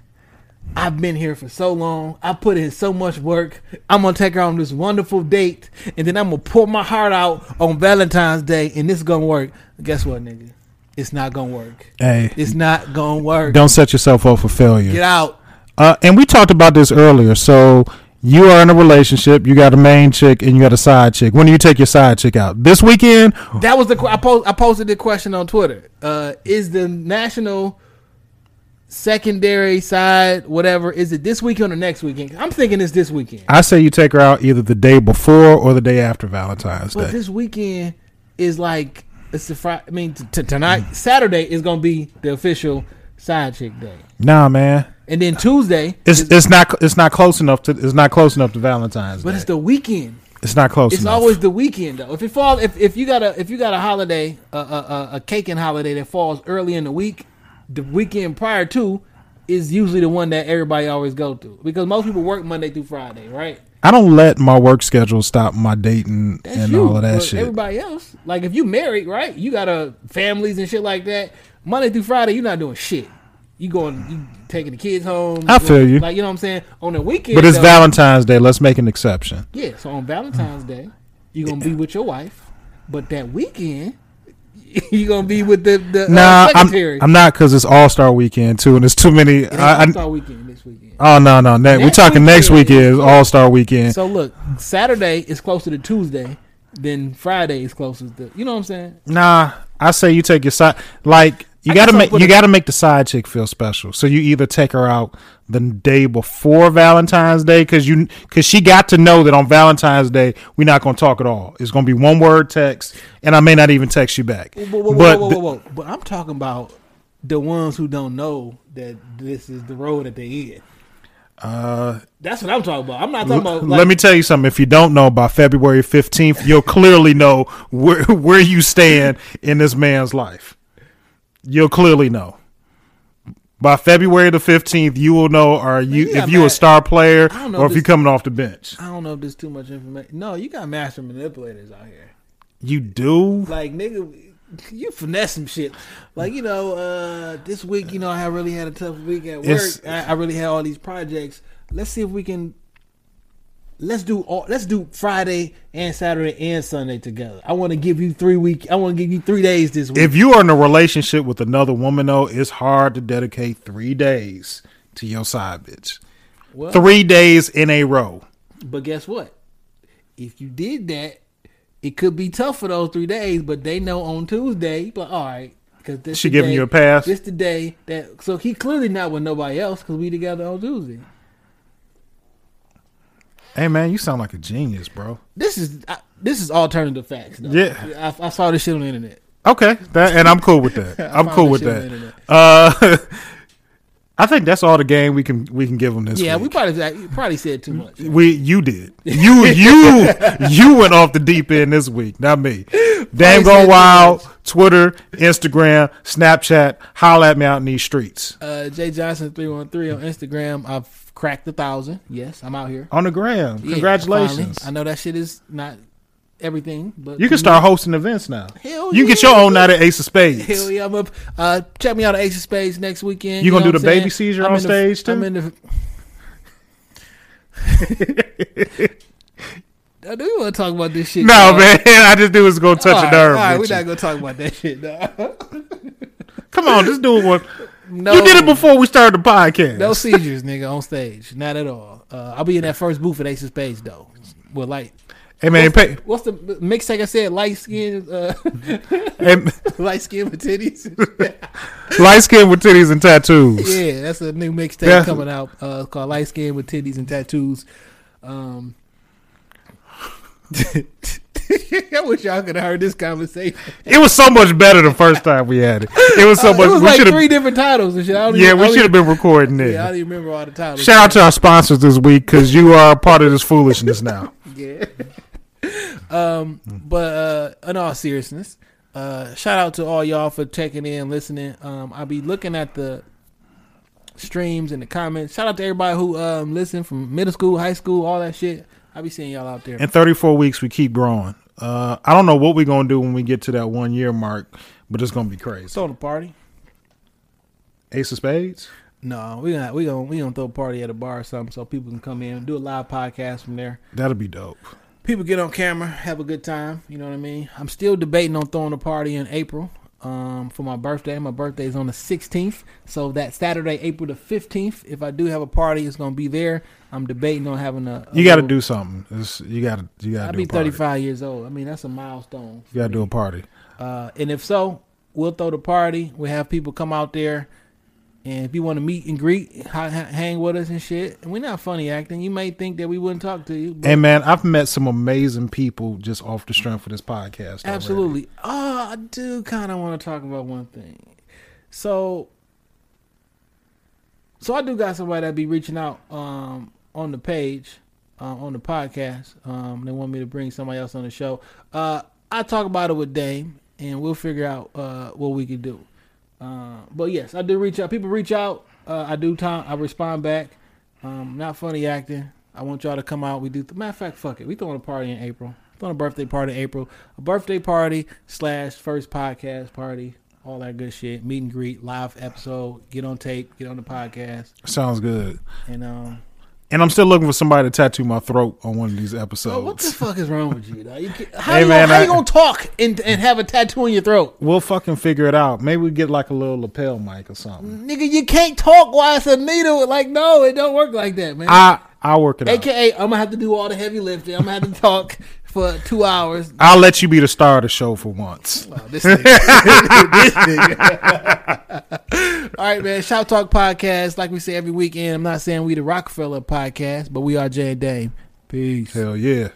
I've been here for so long. I put in so much work. I'm gonna take her on this wonderful date, and then I'm gonna pour my heart out on Valentine's Day, and this is gonna work. Guess what, nigga? It's not gonna work. Hey, It's not gonna work. don't set yourself up for failure. Get out. Uh, and we talked about this earlier. So you are in a relationship. You got a main chick and you got a side chick. When do you take your side chick out? This weekend? That was the I, post, I posted the question on Twitter. Uh, is the national secondary side whatever? Is it this weekend or next weekend? I'm thinking it's this weekend. I say you take her out either the day before or the day after Valentine's But Day. this weekend is like it's the Friday. I mean, t- tonight mm. Saturday is gonna be the official side chick day, Nah, man. and then Tuesday. It's is- it's not it's not close enough to it's not close enough to Valentine's but Day. it's the weekend. It's not close It's enough. always the weekend though. If it fall, if, if you got a if you got a holiday, a, a, a, a caking holiday that falls early in the week, the weekend prior to is usually the one that everybody always go to because most people work Monday through Friday, right? I don't let my work schedule stop my dating That's and you. all of that shit. Everybody else, like if you married, right? You got a families and shit like that. Monday through Friday, you're not doing shit. You going, you taking the kids home. I feel you. Like you know what I'm saying. On the weekend, but it's though- Valentine's Day. Let's make an exception. Yeah, so on Valentine's Day, you're gonna be with your wife, but that weekend, you're gonna be with the the Nah, uh, I'm. I'm not because it's All Star Weekend too, and there's too many. It ain't I, I, All-Star weekend this weekend. oh no, no, ne- we're Next talking next weekend. weekend is All Star Weekend. So look, Saturday is closer to Tuesday than Friday is closer to. You know what I'm saying? Nah, I say you take your side. Like you got to make you got to make the side chick feel special. So you either take her out the day before Valentine's Day because you because she got to know that on Valentine's Day we're not going to talk at all. It's going to be one word text, and I may not even text you back. Whoa, whoa, whoa, but whoa, whoa, whoa, whoa. But I'm talking about the ones who don't know that this is the road that they in. uh, That's what I'm talking about. I'm not talking about. let me tell you something. If you don't know by February fifteenth, you'll clearly know where where you stand in this man's life. You'll clearly know. By February the fifteenth, you will know are you you if you a star player I don't know or if if you this- coming off the bench. I don't know if there's too much information. No, you got master manipulators out here. You do. like nigga you finesse some shit like you know uh this week you know i really had a tough week at work I, I really had all these projects let's see if we can let's do all, let's do Friday and Saturday and Sunday together. I want to give you three week. I want to give you three days this week. If you are in a relationship with another woman, though, it's hard to dedicate three days to your side bitch. Well, Three days in a row. But guess what? If you did that, it could be tough for those three days. But they know on Tuesday, but all right, because this She giving day- you a pass? This the day that so he clearly not with nobody else because we together on Tuesday. Hey man, you sound like a genius, bro. This is I, this is alternative facts. Though. Yeah. I, I saw this shit on the internet. Okay, that and I'm cool with that. I'm cool with that. Uh, I think that's all the game we can we can give them this Yeah, we week. probably we probably said too much. We you did you you you went off the deep end this week, not me. Damn gone wild. Twitter, Instagram, Snapchat. Holla at me out in these streets Uh, Jay Johnson three one three on Instagram. I've cracked a thousand. Yes, I'm out here. on the gram. Congratulations. finally. I know that shit is not everything, but You can start hosting events now. Hell you can get your own night at Ace of Spades. Hell yeah, I'm up. Uh, check me out at Ace of Spades next weekend. You gonna do the baby seizure I'm on in the- stage, too? I'm in the. I do want to talk about this shit. No dog. man, I just knew it was gonna touch All a right, nerve. All right, we're you. not gonna talk about that shit. dog. Come on, just do it one. No, You did it before we started the podcast. No seizures, nigga, on stage. Not at all. Uh, I'll be in that first booth at Ace of Spades though. With like, hey man, what's, pay, the, what's the mixtape I said? Light skin, uh, hey, light skin with titties. light skin with titties and tattoos. Yeah, that's a new mixtape coming out. Uh, called Light Skin with Titties and Tattoos. Um, I wish y'all could have heard this conversation. It was so much better the first time we had it. It was so Uh, much. it was we like three different titles and shit. I don't Yeah, even, we should have been recording it. Yeah, I don't even remember all the titles. Shout out to our sponsors this week because you are part of this foolishness now. Yeah. um, but uh, in all seriousness, uh, shout out to all y'all for checking in, listening. Um, I'll be looking at the streams and the comments. Shout out to everybody who um listened from middle school, high school, all that shit. I'll be seeing y'all out there. In 34 weeks, we keep growing. Uh, I don't know what we're gonna do when we get to that one year mark, but it's gonna be crazy. Throw the party. Ace of Spades. No, we gonna we gonna we gonna throw a party at a bar or something so people can come in and do a live podcast from there. That'll be dope. People get on camera, have a good time. You know what I mean. I'm still debating on throwing a party in April um, for my birthday. My birthday is on the 16th, so that Saturday, April the 15th. If I do have a party, it's gonna be there. I'm debating on having a. a You got to do something. It's, you got to. You got I'll to do be a party. 35 years old. I mean, that's a milestone. You got to do a party. Uh, and if so, we'll throw the party. We'll have people come out there. And if you want to meet and greet, ha- ha- hang with us and shit. And we're not funny acting. You may think that we wouldn't talk to you. But Hey man, I've met some amazing people just off the strength of this podcast. already. absolutely. Oh, I do kind of want to talk about one thing. So, so I do got somebody that be reaching out um, on the page, uh, on the podcast. Um, they want me to bring somebody else on the show. Uh, I talk about it with Dame, and we'll figure out uh, what we can do. Uh, but yes, I do reach out. People reach out. Uh, I do time. I respond back. Um, not funny acting. I want y'all to come out. We do. Matter of fact, fuck it. We throwing a party in April. Throwing a birthday party in April. A birthday party slash first podcast party. All that good shit. Meet and greet. Live episode. Get on tape. Get on the podcast. Sounds good. And um. And I'm still looking for somebody to tattoo my throat on one of these episodes. Oh, what the fuck is wrong with you? You can't- how Hey, you, man, gonna, how I- you gonna talk and, and have a tattoo on your throat? We'll fucking figure it out. Maybe we get like a little lapel mic or something. Nigga, you can't talk while it's a needle. Like, no, it don't work like that, man. I I'll work it out. AKA, I'm gonna have to do all the heavy lifting. I'm gonna have to talk for two hours. I'll let you be the star of the show for once. Oh, this nigga. this nigga. all right, man. Shop Talk Podcast. Like we say every weekend, I'm not saying we the Rockefeller podcast, but we are Jay and Dame. Peace. Hell yeah.